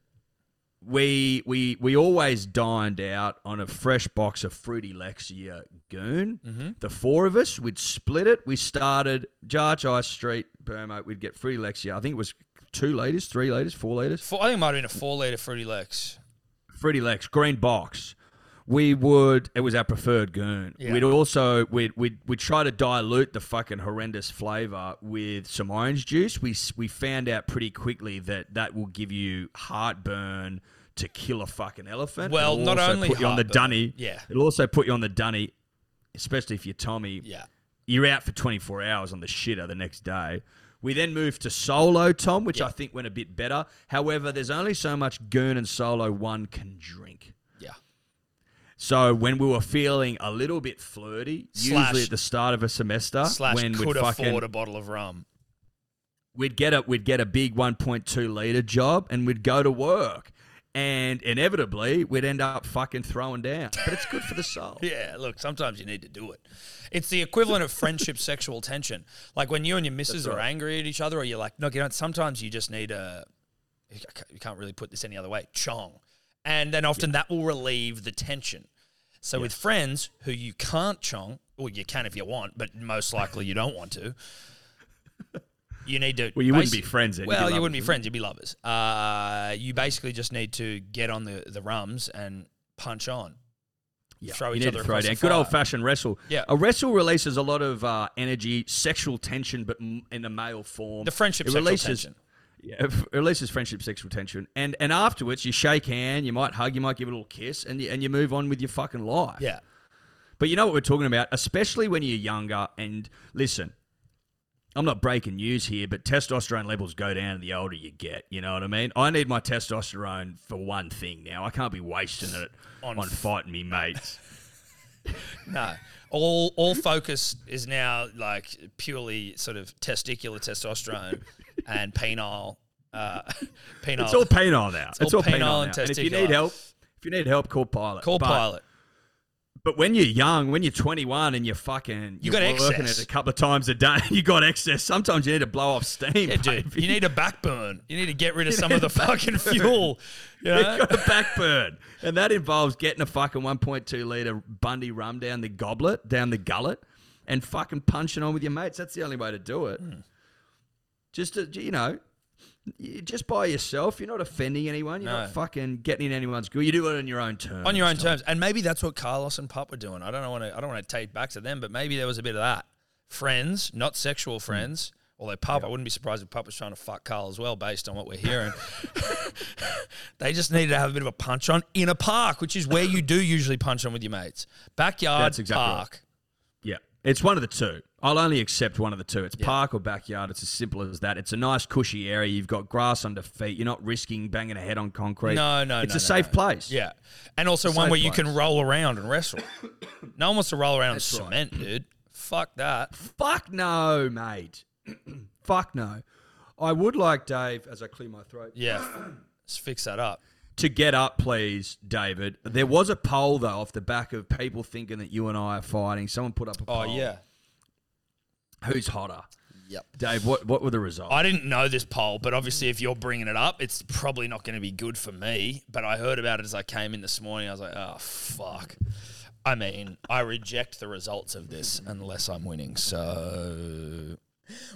we we we always dined out on a fresh box of fruity Lexia goon. Mm-hmm. The four of us, we'd split it. We started Jarch Ice Street, Burma. We'd get fruity Lexia. I think it was two liters, three liters, four liters. Four, I think it might have been a four liter fruity Lex. Fruity Lex, green box. We would. It was our preferred goon. Yeah. We'd also we'd we'd we'd try to dilute the fucking horrendous flavor with some orange juice. We we found out pretty quickly that that will give you heartburn to kill a fucking elephant. Well, It'll not only put you on the dunny. Yeah. It'll also put you on the dunny, especially if you're Tommy Yeah. you're out for 24 hours on the shitter the next day. We then moved to solo, Tom, which Yeah. I think went a bit better. However, there's only so much gurn and solo one can drink. Yeah. So when we were feeling a little bit flirty, Slash- usually at the start of a semester, Slash when could we'd fucking, afford a bottle of rum. we'd get a we'd get a big 1.2 liter job and we'd go to work, and inevitably we'd end up fucking throwing down. But it's good for the soul. Yeah, look, sometimes you need to do it. It's the equivalent of friendship sexual tension. Like when you and your missus are angry at each other, or you're like, no, you know, sometimes you just need a. You can't really put this any other way. Chong, and then often that will relieve the tension. So with friends who you can't chong, or you can if you want, but most likely you don't want to. You need to. Well, you wouldn't be friends then, Well, you lovers, wouldn't be friends. You'd be lovers. Uh, you basically just need to get on the, the rums and punch on. Yeah, Throw you each need other to throw down. Good old fashioned wrestle. Yeah. a wrestle releases a lot of uh, energy, sexual tension, but m- in a male form. The friendship it sexual releases, tension. Yeah, it releases friendship, sexual tension, and and afterwards you shake hand, you might hug, you might give a little kiss, and you, and you move on with your fucking life. Yeah. But you know what we're talking about, especially when you're younger. And listen, I'm not breaking news here, but testosterone levels go down the older you get. You know what I mean? I need my testosterone for one thing now. I can't be wasting it On on, fighting me mates. No. All all focus is now like purely sort of testicular testosterone and penile uh penile It's all penile now. It's, all all, penile penile, and now. And if you need help, if you need help, call pilot. call But- pilot. But when you're young, when you're 21 and you're fucking, You you're got working excess. it a couple of times a day, you got excess. Sometimes you need to blow off steam. Yeah, dude. You need a backburn. You need to get rid of some of the fucking fuel. You know? You've got a backburn, and that involves getting a fucking 1.2 liter Bundy rum down the goblet, down the gullet, and fucking punching on with your mates. That's the only way to do it. Hmm. Just to, you know, you just by yourself. You're not offending anyone. You're No. not fucking getting in anyone's good. You do it on your own terms. on your own terms. And maybe that's what Carlos and Pup were doing. I don't want to. I don't want to take back to them, but maybe there was a bit of that. Friends, not sexual Hmm. friends. Although Pup, I wouldn't be surprised if Pup was trying to fuck Carl as well, based on what we're hearing. they just needed to have a bit of a punch on in a park, which is where you do usually punch on with your mates. Backyard, That's exactly right. park. Yeah, it's one of the two. I'll only accept one of the two. It's park or backyard. It's as simple as that. It's a nice, cushy area. You've got grass under feet. You're not risking banging a head on concrete. No, no, It's no, a no, safe no. place. Yeah, and also one where you can roll around and wrestle. no one wants to roll around That's in right. cement, dude. Fuck that. Fuck no, mate. Fuck no. I would like Dave, as I clear my throat, Yeah, let's fix that up. To get up, please, David. There was a poll though off the back of people thinking that you and I are fighting. Someone put up a oh, poll. Oh yeah. Who's hotter? Yep. Dave, what what were the results? I didn't know this poll, but obviously, if you're bringing it up, it's probably not going to be good for me. But I heard about it as I came in this morning. I was like, oh, fuck. I mean, I reject the results of this unless I'm winning. So,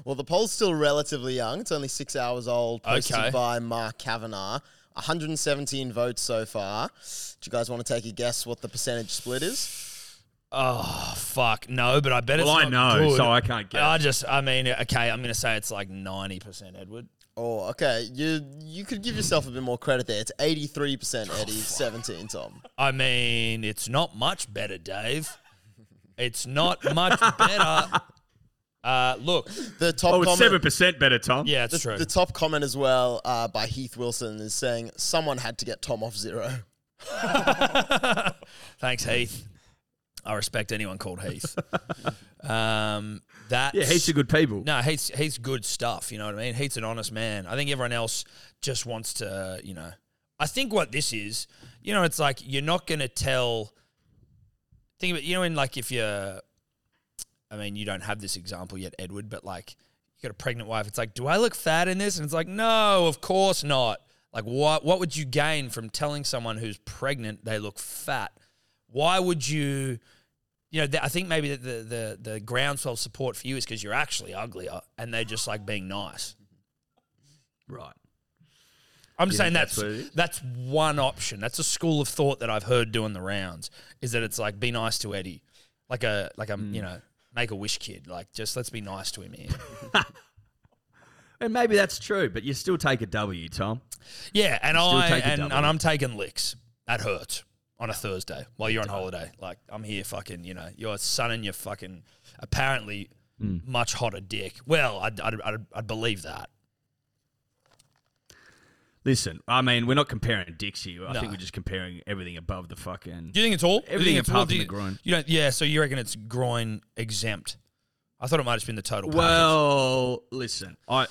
Well, the poll's still relatively young. It's only six hours old. Posted Okay. by Mark Kavanagh. 117 votes so far. Do you guys want to take a guess what the percentage split is? oh, fuck. No, but I bet well, it's I not know, good. so I can't get. I just, I mean, okay, I'm going to say it's like 90% Edward. Oh, okay. You you could give yourself a bit more credit there. It's 83% Oh, Eddie, 17 Tom. I mean, it's not much better, Dave. It's not much better. Uh, look, The top Oh, it's comment, seven percent better, Tom. yeah, it's the, true. the top comment as well uh, by Heath Wilson is saying someone had to get Tom off zero. Thanks, Heath. I respect anyone called Heath. um, that yeah, heaps of good people. No, Heath's Heath's good stuff. You know what I mean? Heath's an honest man. I think everyone else just wants to, you know, I think what this is, you know, it's like you're not going to tell. Think about, you know, in like if you're, I mean, you don't have this example yet, Edward, but like you got a pregnant wife. It's like, do I look fat in this? And it's like, no, of course not. Like, what what would you gain from telling someone who's pregnant they look fat? Why would you? You know, th- I think maybe the the the, groundswell support for you is because you're actually uglier, and they're just like being nice. Right. I'm You saying that's that's what it is? that's one option. That's a school of thought that I've heard doing the rounds. Is that it's like be nice to Eddie, like a like a Hmm. you know make a wish kid. Like just let's be nice to him here. And maybe that's true, but you still take a W, Tom. yeah, and Still I take a and, and I'm taking licks. That hurts on a Thursday while you're on holiday. Like I'm here, fucking. You know, you're sunning your fucking apparently Hmm. much hotter dick. Well, I'd, I'd, I'd, I'd believe that. Listen, I mean, we're not comparing dicks here. I No. think we're just comparing everything above the fucking. Do you think it's all? Do you Everything think it's apart all- do from you- the groin. You don't. Yeah. So you reckon it's groin exempt? I thought it might have just been the total. package. Well, listen, I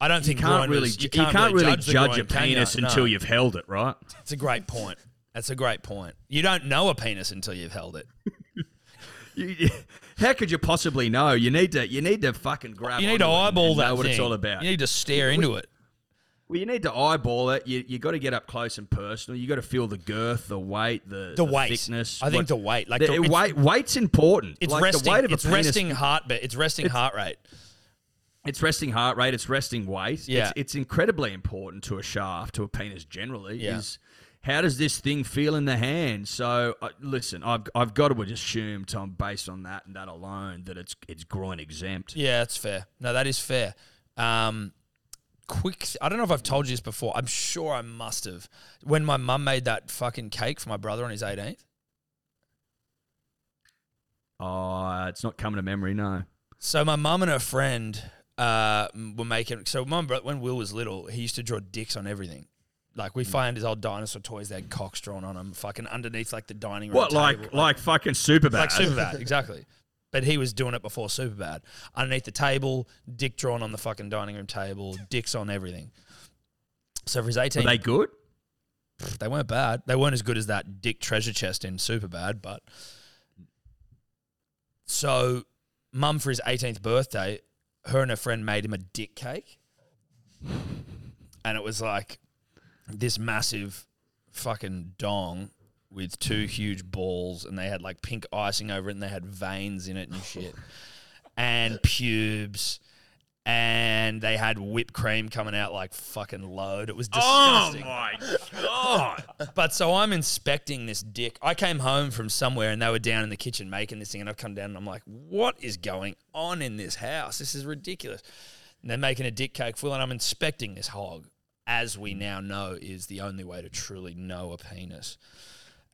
I don't you think can't groin really is- you can't, really judge, the groin, a can ya? penis No. until you've held it, right? It's a great point. That's a great point. You don't know a penis until you've held it. You, how could you possibly know? You need to you need to fucking grab. You need to onto it and- eyeball and that know what thing. it's all about. You need to stare into it. Well, you need to eyeball it. You you got to get up close and personal. You got to feel the girth, the weight, the The weight. thickness. I think what- the weight, like the, the- weight, weight's important. It's like resting. The weight of a it's penis- resting heartbeat. It's resting heart rate. It's resting heart rate. It's resting weight. Yeah. It's, it's incredibly important to a shaft, to a penis generally. Yeah. Is how does this thing feel in the hand? So uh, listen, I've I've got to assume, Tom, based on that and that alone, that it's it's groin exempt. Yeah, that's fair. No, that is fair. Um, quick. I don't know if I've told you this before. I'm sure I must have. When my mum made that fucking cake for my brother on his 18th. Oh, it's not coming to memory. No. So my mum and her friend uh, were making. So mum, when Will was little, he used to draw dicks on everything. Like we find his old dinosaur toys, they had cocks drawn on them, fucking underneath like the dining room. What table. like like fucking super bad? like super bad, exactly. But he was doing it before super bad. Underneath the table, dick drawn on the fucking dining room table, dicks on everything. So for his Were 18, they good? they weren't bad. They weren't as good as that dick treasure chest in super bad, but so mum for his 18th birthday, her and her friend made him a dick cake. And it was like this massive fucking dong with two huge balls and they had like pink icing over it and they had veins in it and shit. and pubes. And they had whipped cream coming out like fucking load. It was oh disgusting. Oh my god! But so I'm inspecting this dick. I came home from somewhere and they were down in the kitchen making this thing, and I've come down and I'm like, what is going on in this house? This is ridiculous. And they're making a dick cake full, and I'm inspecting this hog, as we now know is the only way to truly know a penis.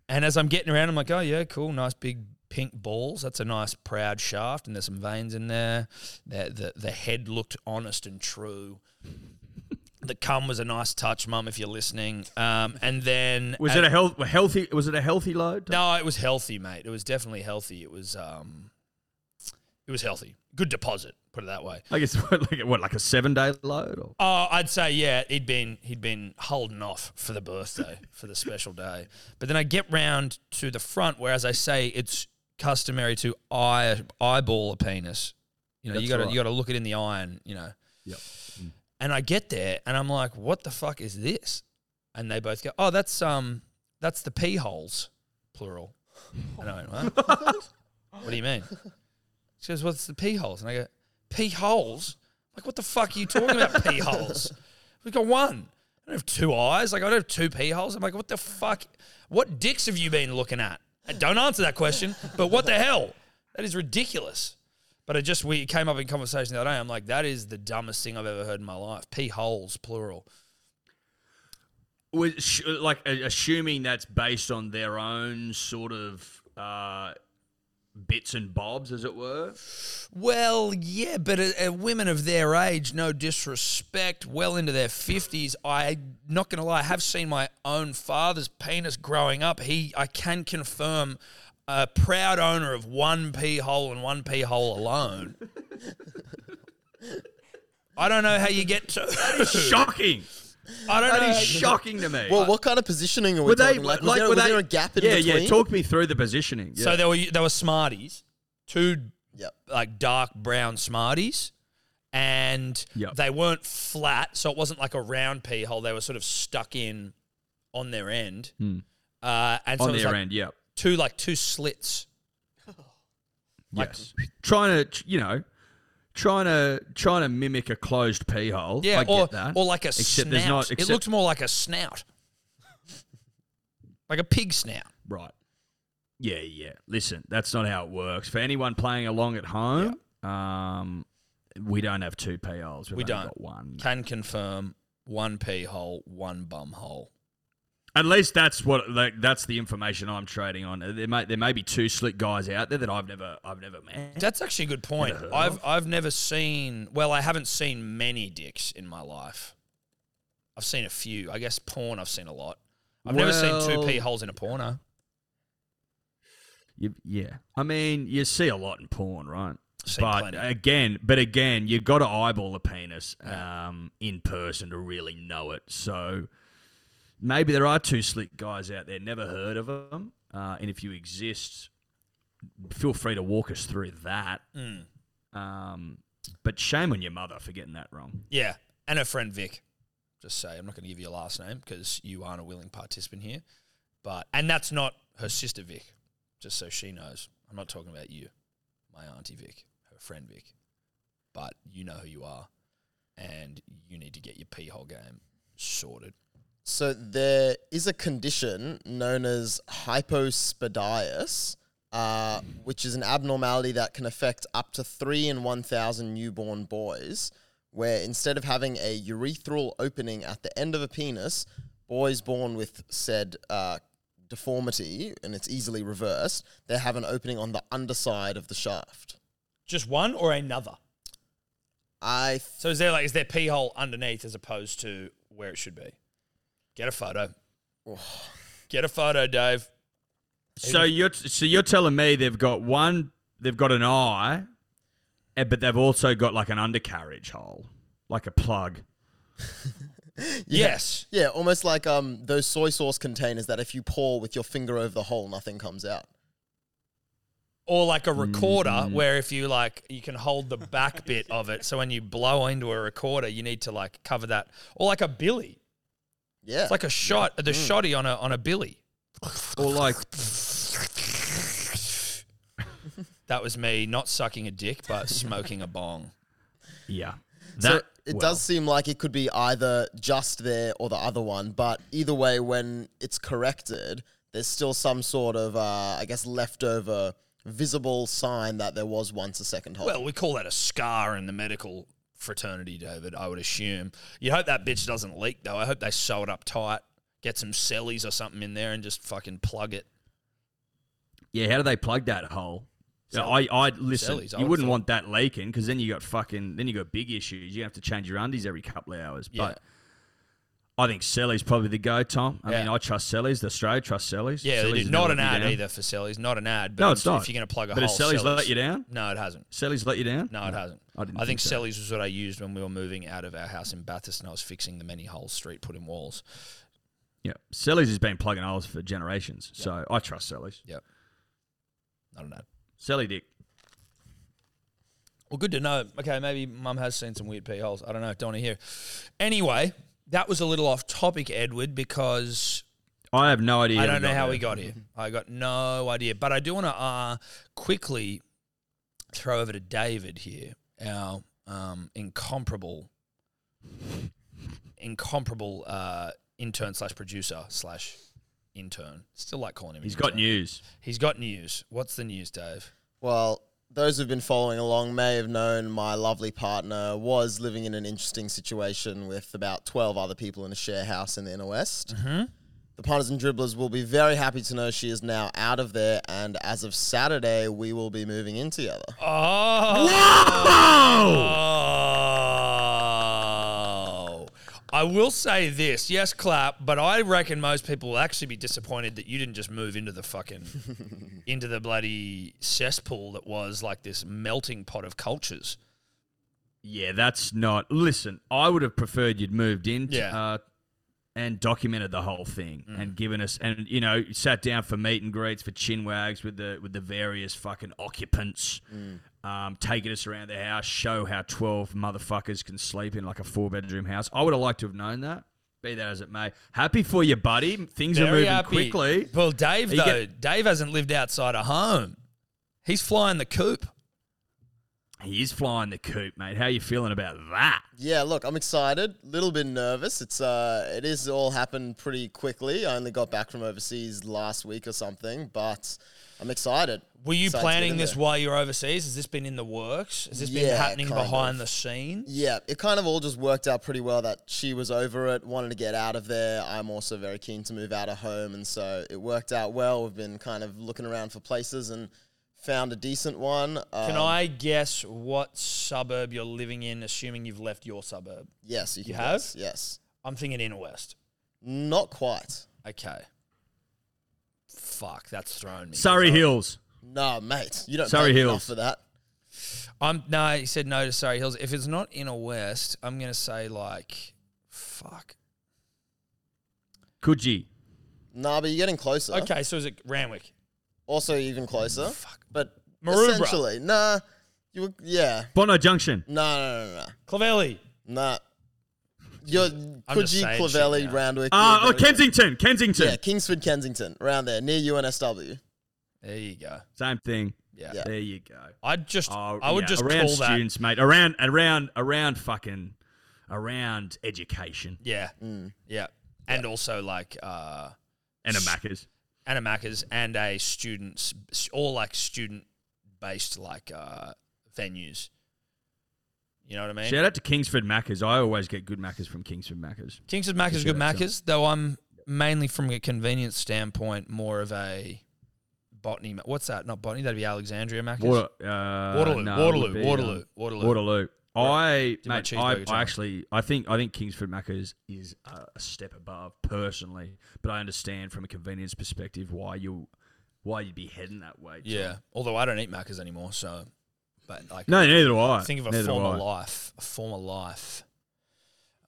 And as I'm getting around, I'm like, oh yeah, cool, nice big pink balls. That's a nice proud shaft, and there's some veins in there. The the, the head looked honest and true. The cum was a nice touch, mum, if you're listening. Um, and then Was at- it a health, healthy? Was it a healthy load? no, it was healthy, mate. It was definitely healthy. It was um, it was healthy. Good deposit, put it that way. I guess what, like what, like a seven day load? Or? Oh, I'd say yeah. He'd been he'd been holding off for the birthday for the special day, but then I get round to the front where, as I say, it's customary to eye eyeball a penis. You know, you got to right. you got to look it in the eye, and you know. Yep. And I get there, and I'm like, "What the fuck is this?" And they both go, "Oh, that's um, that's the pee holes, plural." And I went, "What? what do you mean?" She goes, "What's the pee holes?" And I go, "Pee holes? Like, what the fuck are you talking about? pee holes? We've got one. I don't have two eyes. Like, I don't have two pee holes. I'm like, what the fuck? What dicks have you been looking at? And don't answer that question. But what the hell? That is ridiculous. But it just we came up in conversation the other day. I'm like, that is the dumbest thing I've ever heard in my life. Pee holes, plural. was like assuming that's based on their own sort of uh, bits and bobs, as it were. Well, yeah, but women of their age, no disrespect, well into their fifties. I not gonna lie, I have seen my own father's penis growing up. He, I can confirm, a proud owner of one pee hole and one pee hole alone. I don't know how you get to. Shocking. I don't That know. is shocking to me. Well, what kind of positioning are we were they talking? Like, was, like there, were was they there a gap in yeah, between? Yeah, talk me through the positioning. So Yeah. there were there were Smarties, two Yep. like dark brown Smarties, and Yep. they weren't flat, so it wasn't like a round pea hole. They were sort of stuck in on their end, uh, and so on it was their like end, yeah. two like two slits. Like- yes. Trying to, you know, trying to trying to mimic a closed pea hole. Yeah, I or get that. or like a Except snout. not- it looks more like a snout, like a pig snout. Right. Yeah, yeah. Listen, that's not how it works. For anyone playing along at home, um, we don't have two pea holes. We've We only don't. got one. Can confirm one pea hole, one bum hole. At least that's what like, that's the information I'm trading on. There may there may be two slick guys out there that I've never I've never met. That's actually a good point. I've of. I've never seen. Well, I haven't seen many dicks in my life. I've seen a few. I guess porn. I've seen a lot. I've never seen two Well- pea holes in a porno. You, yeah, I mean you see a lot in porn, right? Seen but plenty. again, but again, you've got to eyeball a penis um, in person to really know it. So maybe there are two slick guys out there, never heard of them, uh, and if you exist, feel free to walk us through that. Mm. Um, but shame on your mother for getting that wrong. Yeah, and her friend Vic. Just say I'm not going to give you a last name because you aren't a willing participant here. But and that's not her sister Vic. Just so she knows, I'm not talking about you, my auntie Vic, her friend Vic. But you know who you are, and you need to get your pee hole game sorted. So there is a condition known as hypospadias, uh, which is an abnormality that can affect up to three in 1,000 newborn boys, where instead of having a urethral opening at the end of a penis, boys born with said uh, deformity, and it's easily reversed, they have an opening on the underside of the shaft. Just one or another. I th- So is there like is there pee hole underneath as opposed to where it should be? Get a photo. Get a photo, Dave. So you're so you're telling me they've got one, they've got an eye, eh, but they've also got like an undercarriage hole, like a plug. Yes. yeah, almost like um those soy sauce containers that if you pour with your finger over the hole, nothing comes out. Or like a recorder Mm-hmm. where if you like you can hold the back bit of it so when you blow into a recorder you need to like cover that. Or like a billy. Yeah, It's like a shot Mm. the shotty on a on a billy. Or like That was me not sucking a dick but smoking a bong. yeah, So that it well, does seem like it could be either just there or the other one, but either way, when it's corrected, there's still some sort of, uh, I guess, leftover visible sign that there was once a second hole. Well, we call that a scar in the medical fraternity, David, I would assume. You hope that bitch doesn't leak, though. I hope they sew it up tight, get some Selleys or something in there and just fucking plug it. Yeah, how do they plug that hole? So I, I listen. Selleys, I you wouldn't thought. want that leaking because then you got fucking, then you got big issues. You have to change your undies every couple of hours. Yeah. But I think Selleys probably the go, Tom. I Yeah. mean, I trust Selleys. The Australia trust Selleys. Yeah, Selleys. Not an ad either for Selleys. Not an ad. But No, it's not. If you're going to plug a But hole, has Selleys Selleys- let you down? No, it hasn't. Selleys let you down? No, it hasn't. I didn't I think think so. Selleys was what I used when we were moving out of our house in Bathurst and I was fixing the many holes street put in walls. Yeah, Selleys has been plugging holes for generations, so I trust Selleys. Yep. Not an ad. Selly Dick. Well, good to know. Okay, maybe mum has seen some weird pee holes. I don't know. Don't want to hear. Anyway, that was a little off topic, Edward, because I have no idea. I don't know how there. we got here. I got no idea. But I do want to uh, quickly throw over to David here, our um, incomparable, incomparable uh, intern slash producer slash intern. Still like calling him. He's intern. got news. He's got news. What's the news, Dave? Well, those who've been following along may have known my lovely partner was living in an interesting situation with about 12 other people in a share house in the inner west. Mm-hmm. The punters and dribblers will be very happy to know she is now out of there, and as of Saturday, we will be moving in together. Oh! I will say this, yes, clap, but I reckon most people will actually be disappointed that you didn't just move into the fucking into the bloody cesspool that was like this melting pot of cultures. Yeah, that's not. Listen, I would have preferred you'd moved in. Yeah. Uh, and documented the whole thing Mm. and given us and you know sat down for meet and greets for chin wags with the with the various fucking occupants Mm. um, taking us around the house show how 12 motherfuckers can sleep in like a four bedroom house i would have liked to have known that be that as it may happy for you buddy things are moving happy. quickly Well, Dave though, get- Dave hasn't lived outside of home. He's flying the coop. He is flying the coop mate how are you feeling about that Yeah, look, I'm excited. A little bit nervous. It's uh, it is all happened pretty quickly. I only got back from overseas last week or something, but I'm excited. Were you Excited planning this there. while you're overseas? Has this been in the works? Has this been happening behind of. the scenes? Yeah, it kind of all just worked out pretty well that she was over it, wanted to get out of there. I'm also very keen to move out of home, and so it worked out well. We've been kind of looking around for places and found a decent one. Can Um, I guess what suburb you're living in, assuming you've left your suburb? Yes, you can. have? guess, Yes, I'm thinking inner west. not quite. Okay. Fuck, that's thrown me. Surry Hills No, mate, you don't Surrey pay me enough Hills. for that. I'm no, he said no to Surry Hills. If it's not inner west, I'm gonna say like fuck. coogee Nah, but you're getting closer. Okay, so is it Randwick? Also, even closer. Fuck. But Maroubra. essentially, nah. You were, yeah. Bondi Junction No, no, no, no, Clovelly. nah. You're just Coogee, saying shit Clovelly, now. Randwick. Ah, oh, very- Kensington, Kensington. Yeah, Kingsford, Kensington, around there, near UNSW. There you go. Same thing. Yeah. Yeah. There you go. I'd just Oh, I would yeah, just around call that students, mate. Around, around, around fucking, around education Yeah. Mm. Yeah. And also like uh and a Macca's. And a Macca's and a students all like student based like uh venues. You know what I mean? Shout out to Kingsford Macca's. I always get good Macca's from Kingsford Macca's. Kingsford Macca's good Macca's, though I'm mainly from a convenience standpoint more of a botany. What's that? Not botany. That'd be Alexandria Macca's. Water, uh, Waterloo, no, it Waterloo, Waterloo, um, Waterloo. Waterloo. I, mate, I, I actually, I think, I think Kingsford Macca's is a, step above personally, but I understand from a convenience perspective why you, why you'd be heading that way. Tom. Yeah. Although I don't eat Macca's anymore, so but like No, neither do I. think of a Neither former life, a former life.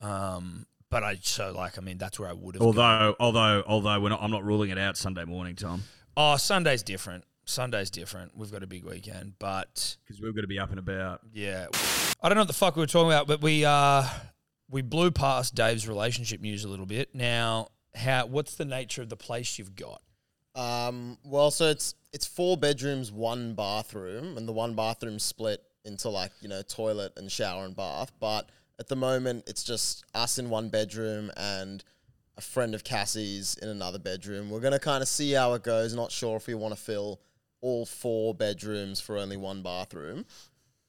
Um, but I so like I mean that's where I would have. Although, although, although we're not, I'm not ruling it out Sunday morning, Tom, oh, Sunday's different. Sunday's different. We've got a big weekend, but because we've got to be up and about. yeah, I don't know what the fuck we were talking about, but we uh we blew past Dave's relationship news a little bit. Now, how? What's the nature of the place you've got? Um, well, so it's it's four bedrooms, one bathroom, and the one bathroom split into like you know toilet and shower and bath. But at the moment, it's just us in one bedroom and a friend of Cassie's in another bedroom. We're gonna kind of see how it goes. Not sure if we want to fill all four bedrooms for only one bathroom.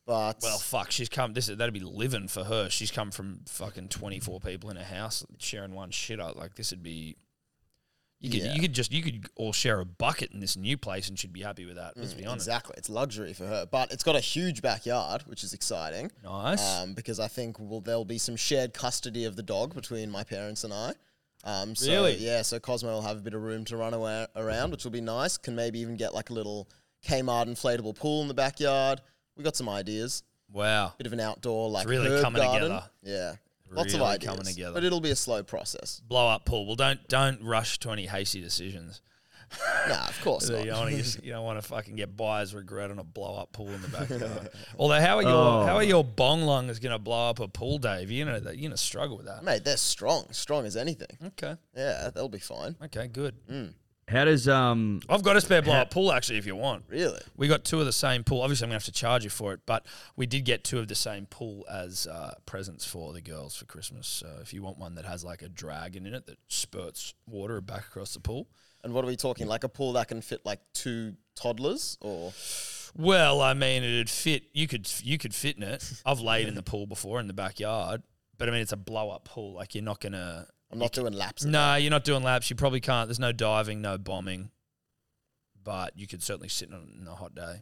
But Well, fuck, she's come. This that'd be living for her. She's come from fucking twenty four people in a house sharing one shitter. Like this would be. You could Yeah. you could just you could all share a bucket in this new place and she'd be happy with that. Let's be honest. exactly, it's luxury for her. But it's got a huge backyard, which is exciting. Nice. um, because I think will there'll be some shared custody of the dog between my parents and I. Um, so, Really? Yeah, so Cosmo will have a bit of room to run away, around, which will be nice. Can maybe even get like a little Kmart inflatable pool in the backyard. We got some ideas. wow. Bit of an outdoor like really herb coming garden. together. Yeah, lots of ideas. coming together. But it'll be a slow process. Blow up pool. Well, don't don't rush to any hasty decisions. Nah, of course So not. you don't want to you don't want to fucking get buyer's regret on a blow up pool in the backyard. Although how are your Oh. how are your bong lungs going to blow up a pool, Dave? You're gonna you're gonna struggle with that. Mate, they're strong, strong as anything. Okay. Yeah, they'll be fine. Okay. Good. How does um? I've got a spare blow up pool actually, if you want. Really? We got two of the same pool. Obviously, I'm gonna have to charge you for it, but we did get two of the same pool as uh, presents for the girls for Christmas. So if you want one that has like a dragon in it that spurts water back across the pool, And what are we talking? Like a pool that can fit like two toddlers, or well, I mean, it'd fit. You could you could fit in it. I've laid in the pool before in the backyard, but I mean, it's a blow up pool. Like you're not gonna. I'm not doing laps. in No, you're not doing laps. You probably can't. There's no diving, no bombing, but you could certainly sit in it on a hot day.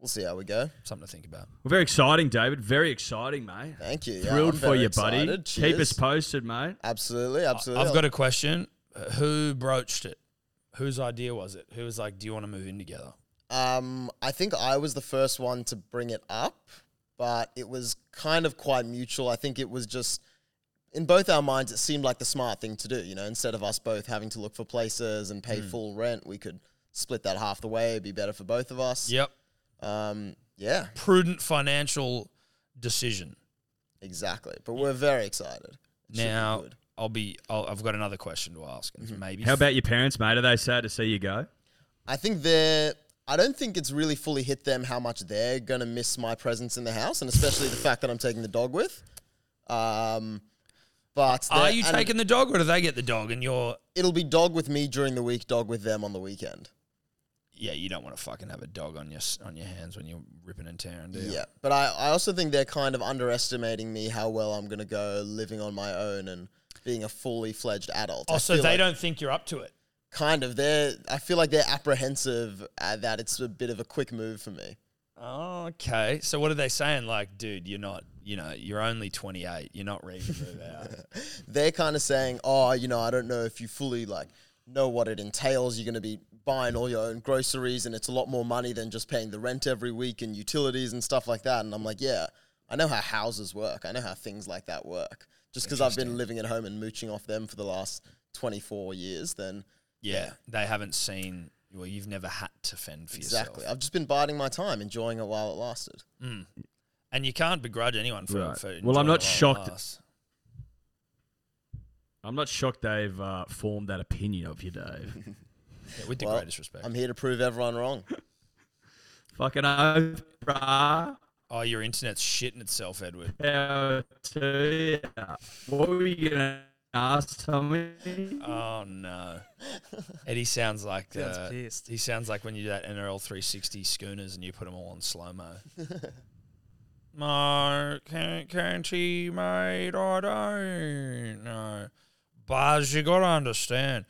We'll see how we go. Something to think about. Well, very exciting, David. Very exciting, mate. Thank you. Yeah, Thrilled I'm for very you, buddy. excited. Keep us Cheers. posted, mate. Absolutely, absolutely. I've got a question. Who broached it? Whose idea was it? Who was like, "Do you want to move in together?" Um, I think I was the first one to bring it up, but it was kind of quite mutual. I think it was just in both our minds, it seemed like the smart thing to do. You know, instead of us both having to look for places and pay full rent, we could split that half the way. It'd be better for both of us. Yep. Um, yeah, Prudent financial decision. exactly. But we're very excited. It Now. I'll be. I'll, I've got another question to ask. it's Mm-hmm. Maybe. How about your parents, mate? Are they sad to see you go? I think they're. I don't think it's really fully hit them how much they're gonna miss my presence in the house, and especially the fact that I'm taking the dog with. Um, but Are they're- you and taking the dog, or do they get the dog? And you're. It'll be dog with me during the week, dog with them on the weekend. Yeah, you don't want to fucking have a dog on your s- on your hands when you're ripping and tearing, do you? Yeah, but I, I also think they're kind of underestimating me how well I'm gonna go living on my own and being a fully fledged adult. I Oh, so they like don't think you're up to it. kind of they're. I feel like they're apprehensive uh, that it's a bit of a quick move for me. Oh, okay. So what are they saying? Like, dude, you're not. You know, you're only 28. You're not ready to move out. they're kind of saying, "Oh, you know, I don't know if you fully like know what it entails. You're going to be buying all your own groceries, and it's a lot more money than just paying the rent every week and utilities and stuff like that." And I'm like, "Yeah, I know how houses work. I know how things like that work. Just because I've been living at home and mooching off them for the last 24 years, then Yeah, they haven't seen. Well, you've never had to fend for exactly. yourself, Exactly. I've just been biding my time, enjoying it while it lasted." and you can't begrudge anyone for. Right. for Well, I'm not it while it shocked. I'm not shocked they've uh, formed that opinion of you, Dave. Yeah, with the Well, greatest respect. I'm here to prove everyone wrong. Fucking oath, brah. Oh, your internet's shitting itself, Edward. How to ya. What were you gonna ask Tommy? Oh no, Eddie sounds like Sounds uh, pissed. he sounds like when you do that NRL 360 schooners and you put them all on slow mo. no, can't can't he, mate? I don't know. Buzz, you gotta understand.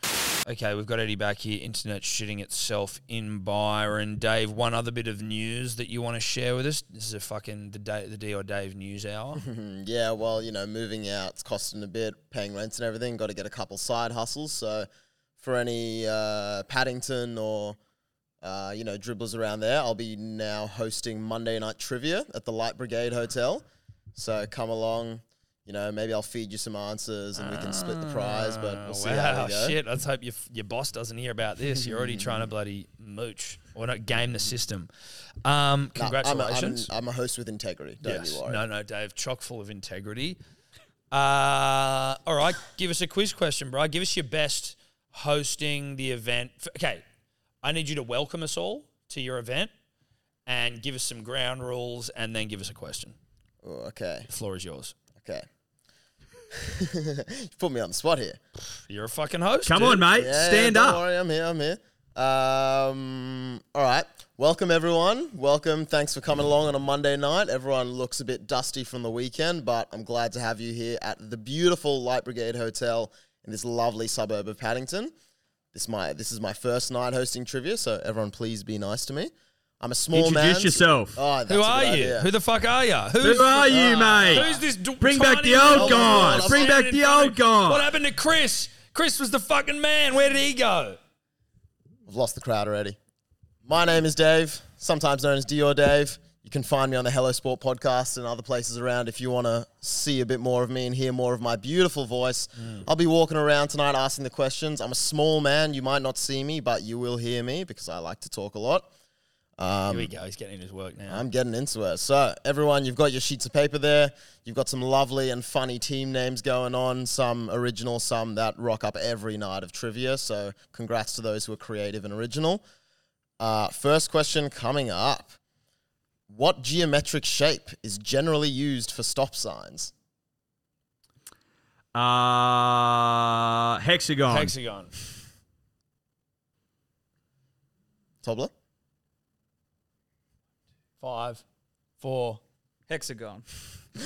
Okay, we've got Eddie back here. Internet shitting itself in Byron. Dave, one other bit of news that you want to share with us? This is a fucking the day, the D or Dave news hour. Yeah, well, you know, moving out, it's costing a bit, paying rents and everything. Got to get a couple side hustles. So, for any uh, Paddington or uh, you know dribblers around there, I'll be now hosting Monday night trivia at the Light Brigade Hotel. So come along. You know, maybe I'll feed you some answers and we can split the prize. But we'll see wow, how we go. shit. Let's hope your, your boss doesn't hear about this. You're already trying to bloody mooch or not game the system. Um, No, I'm a- I'm, congratulations. a, I'm a host with integrity. Don't yes. you worry. No, no, Dave. Chock full of integrity. Uh, all right. Give us a quiz question, bro. Give us your best hosting the event. F- Okay. I need you to welcome us all to your event and give us some ground rules and then give us a question. Oh, okay, The floor is yours. okay. you put me on the spot here. You're a fucking host. Come dude. on, mate. Yeah, Stand don't up. worry, I'm here. I'm here. Um, all right. Welcome, everyone. Welcome. Thanks for coming along on a Monday night. Everyone looks a bit dusty from the weekend, but I'm glad to have you here at the beautiful Light Brigade Hotel in this lovely suburb of Paddington. This my this is my first night hosting trivia, so everyone please be nice to me. I'm a small man. Introduce yourself. Oh, that's Who are you? idea. Who the fuck are you? Who are you, ah. mate? Who's this? d- Bring back the old little- guy. Bring back the old of- guy. What happened to Chris? Chris was the fucking man. Where did he go? I've lost the crowd already. My name is Dave, sometimes known as Dior Dave. You can find me on the Hello Sport podcast and other places around if you want to see a bit more of me and hear more of my beautiful voice. Mm. I'll be walking around tonight asking the questions. I'm a small man. You might not see me, but you will hear me because I like to talk a lot. Here we go. He's getting in his work now. I'm getting into it. So, everyone, you've got your sheets of paper there. You've got some lovely and funny team names going on, some original, some that rock up every night of trivia. So, congrats to those who are creative and original. Uh, first question coming up What geometric shape is generally used for stop signs? Uh, hexagon. Hexagon. Tobler? Five, four. Hexagon.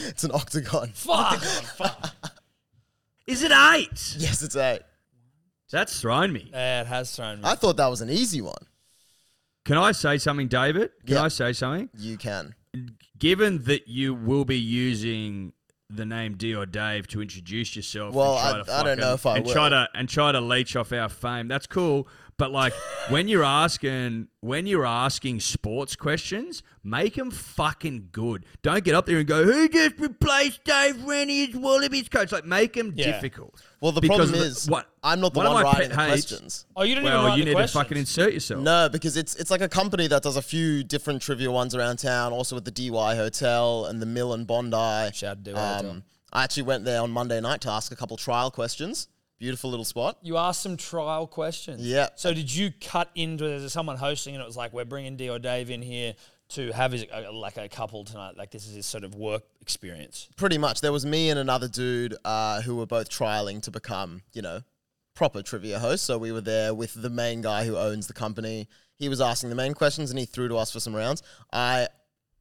It's an octagon. Fuck. Is it eight? Yes, it's eight. That's thrown me. yeah, it has thrown me. I thought that was an easy one. Can I say something, David? Can Yeah. I say something? You can. Given that you will be using the name D or Dave to introduce yourself, Well, and try I- to I don't know if I and will. try to and try to leech off our fame. That's cool, But like when you're asking when you're asking sports questions, make them fucking good. Don't get up there and go, "Who just replaced Dave Rennie as Wallabies coach?" Like make them Yeah. difficult. Well, the Because problem of the- is, what- I'm not the one one writing pet the hates- questions. Oh, you don't even Well, write you the need questions. to fucking insert yourself. No, because it's it's like a company that does a few different trivia ones around town, also at the DY Hotel and the Mill and Bondi. Shout out to DY Hotel. Um, I actually went there on Monday night to ask a couple trial questions. Beautiful little spot. You asked some trial questions. Yeah. So did you cut into there's someone hosting and it was like we're bringing D or Dave in here to have his uh, like a couple tonight like this is his sort of work experience. Pretty much. There was me and another dude uh, who were both trialing to become, you know, proper trivia hosts. So we were there with the main guy who owns the company. He was asking the main questions and he threw to us for some rounds. I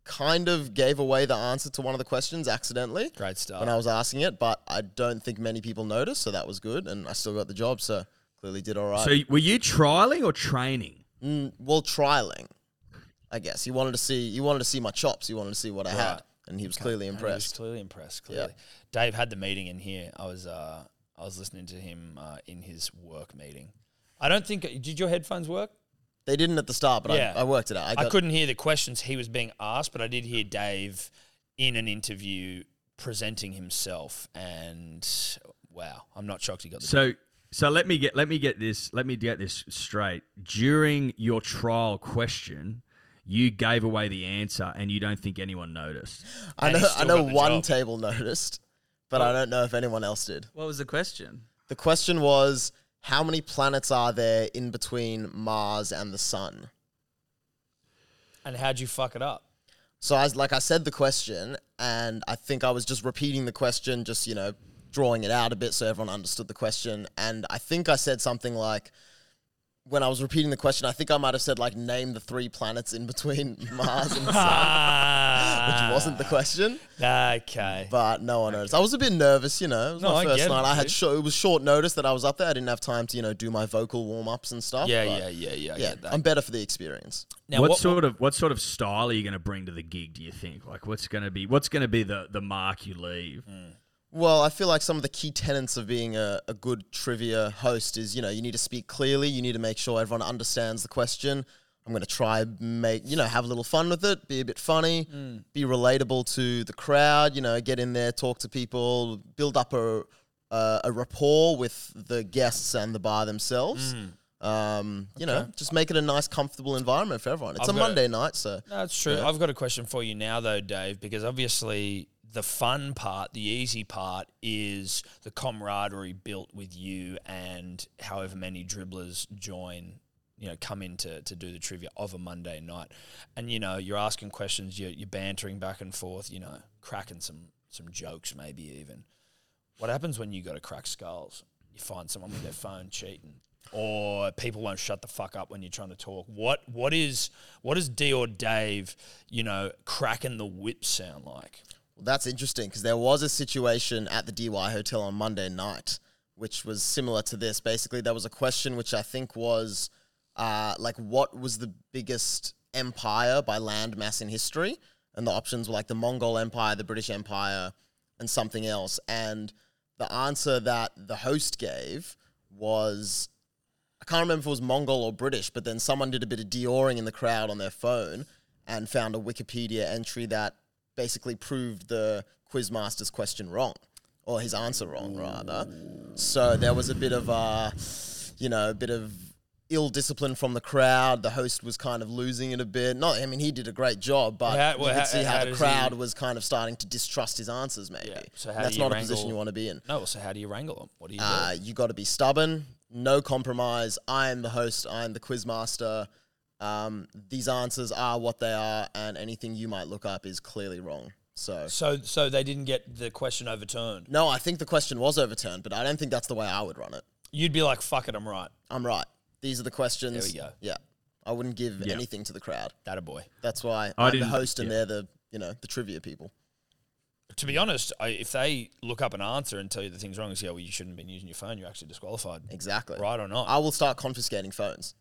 kind of gave away the answer to one of the questions accidentally. Great stuff. when I was asking it, but I don't think many people noticed, so that was good, and I still got the job, so clearly did all right. So were you trialing or training? mm, well, trialing, I guess. He wanted to see, he wanted to see my chops. He wanted to see what I Right. had, and he was clearly And he was impressed. clearly impressed. Clearly, Dave had the meeting in here. I was uh, I was listening to him uh, in his work meeting. I don't think did your headphones work? They didn't at the start, but Yeah. I, I worked it out. I, I couldn't hear the questions he was being asked, but I did hear Dave in an interview presenting himself, and wow, I'm not shocked he got the. So so let me get let me get this let me get this straight. During your trial question, you gave away the answer and you don't think anyone noticed. I and he know, still I know got the one job. table noticed, but I don't know if anyone else did. What was the question? The question was, how many planets are there in between Mars and the Sun? and how'd you fuck it up? So I was like I said the question, and I think I was just repeating the question, just you know, drawing it out a bit so everyone understood the question. And I think I said something like, when I was repeating the question, I think I might have said like, name the three planets in between Mars and the Sun, which wasn't the question. Ah, okay. But no one noticed. I was a bit nervous, you know. It was No, I my first get it, night. I had dude. sh- it was short notice that I was up there. I didn't have time to you know do my vocal warm ups and stuff. yeah, but yeah, yeah, yeah. I yeah. get that. I'm better for the experience. now, what, what, sort of what sort of style are you going to bring to the gig? Do you think? Like, what's going to be what's going to be the the mark you leave? Mm. Well, I feel like some of the key tenets of being a, a good trivia host is, you know, you need to speak clearly. You need to make sure everyone understands the question. I'm going to try make, you know, have a little fun with it, be a bit funny, be relatable to the crowd, you know, get in there, talk to people, build up a, uh, a rapport with the guests and the bar themselves. Um, you know, just make it a nice, comfortable environment for everyone. It's I've a got a- Monday night, so That's true. Yeah. I've got a question for you now, though, Dave, because obviously the fun part, the easy part, is the camaraderie built with you and however many dribblers join. You know, come in to, to do the trivia of a Monday night, and you know you're asking questions, you're, you're bantering back and forth, you know, cracking some some jokes, maybe even. What happens when you got to crack skulls? You find someone with their phone cheating, or people won't shut the fuck up when you're trying to talk. What what is what does D or Dave, you know, cracking the whip sound like? That's interesting because there was a situation at the DY Hotel on Monday night, which was similar to this. Basically, there was a question which I think was uh, like, what was the biggest empire by land mass in history? And the options were like the Mongol Empire, the British Empire, and something else. And the answer that the host gave was I can't remember if it was Mongol or British, but then someone did a bit of Dioring in the crowd on their phone and found a Wikipedia entry that basically proved the quizmaster's question wrong or his answer wrong rather. So there was a bit of uh you know, a bit of ill discipline from the crowd. The host was kind of losing it a bit. Not I mean he did a great job, but How- you could how- see how, how the crowd he- was kind of starting to distrust his answers maybe. Yeah, so how That's not a position you want to be in. No, so how do you wrangle them? What do you do? Uh, you got to be stubborn, no compromise. I am the host. I am the quizmaster. Um, these answers are what they are, and anything you might look up is clearly wrong. So, so so they didn't get the question overturned. no, I think the question was overturned, but I don't think that's the way I would run it. You'd be like, "Fuck it, I'm right." I'm right. These are the questions. There we go. Yeah, I wouldn't give Yeah. anything to the crowd. That a boy. That's why I I'm the didn't- host, and yeah. they're the you know the trivia people. To be honest, I, if they look up an answer and tell you the thing's wrong, and say, "Oh, well, you shouldn't have been using your phone. You're actually disqualified." Exactly. Right or not? I will start confiscating phones,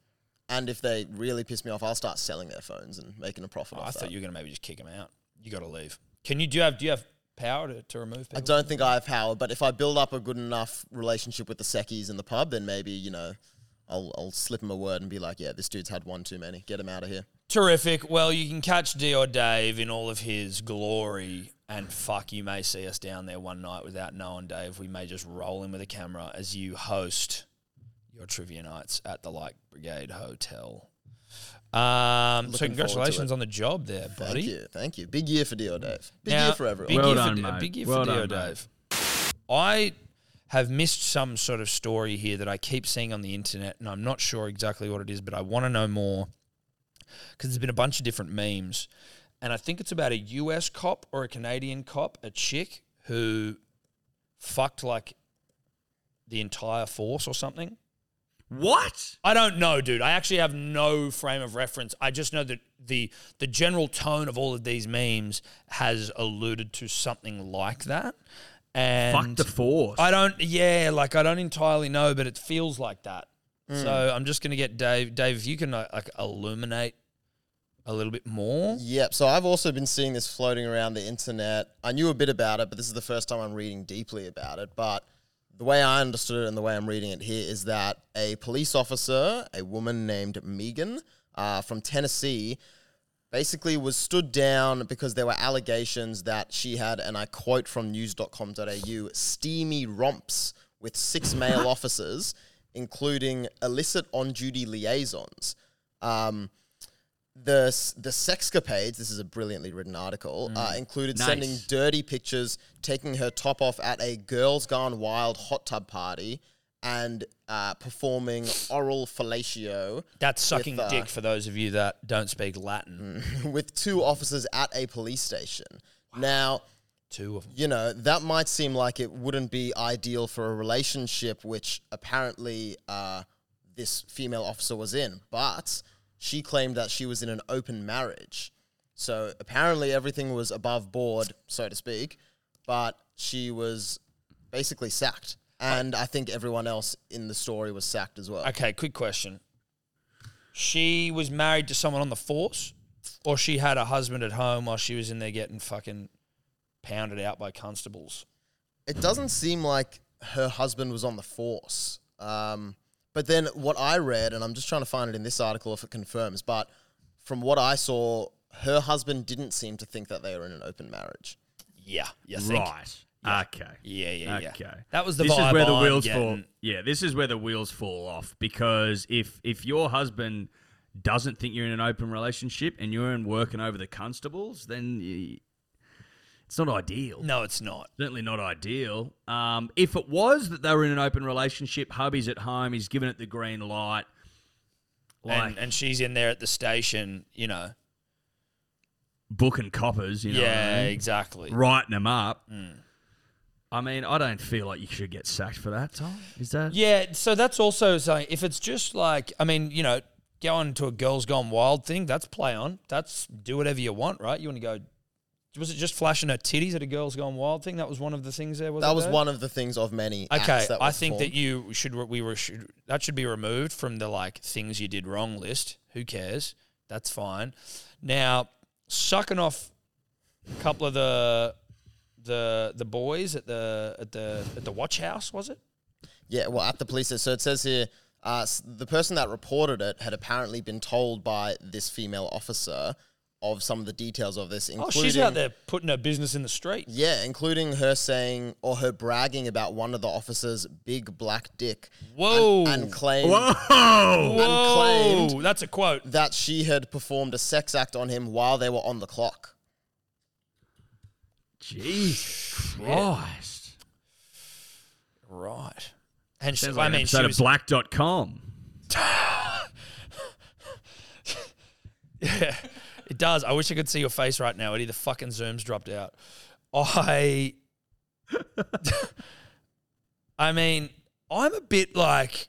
and if they really piss me off, I'll start selling their phones and making a profit Oh, off I that. thought you were gonna maybe just kick them out. You got to leave. Can you do you have do you have power to, to remove people? I don't think I have power, but if I build up a good enough relationship with the Sekis in the pub, then maybe, you know, I'll I'll slip him a word and be like, yeah, this dude's had one too many. Get him out of here. Terrific. Well, you can catch D or Dave in all of his glory. And fuck, you may see us down there one night without knowing Dave. We may just roll in with a camera as you host your trivia nights at the Like Brigade Hotel. Um, so Looking forward congratulations on the job there, buddy. Thank you, thank you. Big year for Dio Dave. Big Now, year for everyone. Big Well year done, for, mate. Big year Well for Dio done, mate. Dave. I have missed some sort of story here that I keep seeing on the internet, and I'm not sure exactly what it is, but I want to know more because there's been a bunch of different memes, and I think it's about a U.S. cop or a Canadian cop, a chick who fucked like the entire force or something. What? I don't know, dude. I actually have no frame of reference. I just know that the the general tone of all of these memes has alluded to something like that. And Fuck the force. I don't yeah, like I don't entirely know, but it feels like that. Hmm. So I'm just gonna get Dave Dave, if you can uh, like illuminate a little bit more. Yep. So I've also been seeing this floating around the internet. I knew a bit about it, but this is the first time I'm reading deeply about it. But the way I understood it and the way I'm reading it here is that a police officer, a woman named Megan uh, from Tennessee, basically was stood down because there were allegations that she had, and I quote from news.com.au, steamy romps with six male officers, including illicit on duty liaisons. Um, the the sexcapades. This is a brilliantly written article. Uh, included Nice. sending dirty pictures, taking her top off at a girls gone wild hot tub party, and uh, performing oral fellatio That's sucking uh, dick for those of you that don't speak Latin. with two officers at a police station. Now, Two of them. you know, that might seem like it wouldn't be ideal for a relationship, which apparently uh, this female officer was in, but she claimed that she was in an open marriage. So apparently everything was above board, so to speak, but she was basically sacked. And I think everyone else in the story was sacked as well. Okay, quick question. She was married to someone on the force, or she had a husband at home while she was in there getting fucking pounded out by constables. it doesn't seem like her husband was on the force. Um, but then what I read, and I'm just trying to find it in this article if it confirms, but from what I saw, her husband didn't seem to think that they were in an open marriage. Yeah, you think? Right. Okay. Yeah, yeah, yeah. Okay. That was the this vibe is where the I'm wheels fall. getting. Yeah, this is where the wheels fall off because if if your husband doesn't think you're in an open relationship and you're in working over the constables, then you, it's not ideal. No, it's not. Certainly not ideal. Um, if it was that they were in an open relationship, hubby's at home, he's given it the green light. Like and, and she's in there at the station, you know. booking coppers, you know, what I yeah, mean? exactly. writing them up. I mean, I don't feel like you should get sacked for that, Tom. Is that? Yeah, so that's also saying if it's just like, I mean, you know, going to a girls gone wild thing, that's play on. That's do whatever you want, right? You want to go. Was it just flashing her titties at a girls gone wild thing? That was one of the things there. Was That was there? one of the things of many. Okay, that I think that you should we were should, that should be removed from the like things you did wrong list. Who cares? That's fine. Now, sucking off a couple of the the the boys at the at the at the watch house was it? Yeah, well, at the police. So it says here, uh, the person that reported it had apparently been told by this female officer of some of the details of this, including Oh, she's out there putting her business in the street. Yeah, including her saying or her bragging about one of the officers' big black dick. Whoa. And, and claimed Whoa! Whoa, claimed- that's a quote. that she had performed a sex act on him while they were on the clock. Jesus Christ. Right. And she, Sounds I like mean, an she episode was, of Blacked.com. Yeah, it does. I wish I could see your face right now, Eddie. The fucking Zoom's dropped out. I, I mean, I'm a bit like,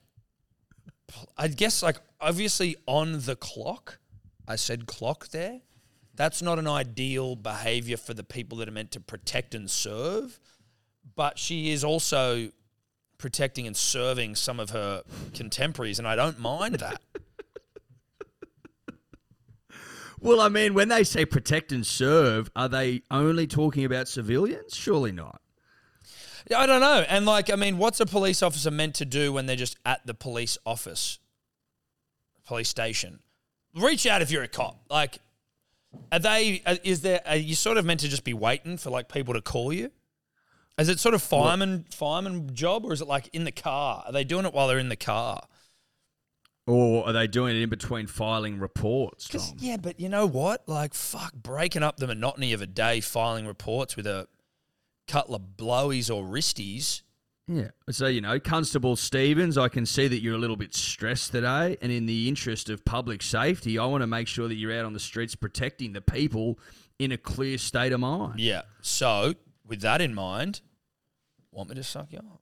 I guess, like obviously on the clock. I said clock there. That's not an ideal behavior for the people that are meant to protect and serve. But she is also protecting and serving some of her contemporaries, and I don't mind that. Well, I mean, when they say protect and serve, are they only talking about civilians? Surely not. Yeah, I don't know. And like, I mean, what's a police officer meant to do when they're just at the police office? police station. Reach out if you're a cop. Like, are they? uh, Is there? Are you sort of meant to just be waiting for like people to call you? Is it sort of fireman fireman job, or is it like in the car? Are they doing it while they're in the car? Or are they doing it in between filing reports, 'Cause- Tom? yeah, but you know what? Like, fuck, breaking up the monotony of a day filing reports with a couple of blowies or wristies. Yeah. So, you know, Constable Stevens, I can see that you're a little bit stressed today. And in the interest of public safety, I want to make sure that you're out on the streets protecting the people in a clear state of mind. Yeah. So, with that in mind, want me to suck you up?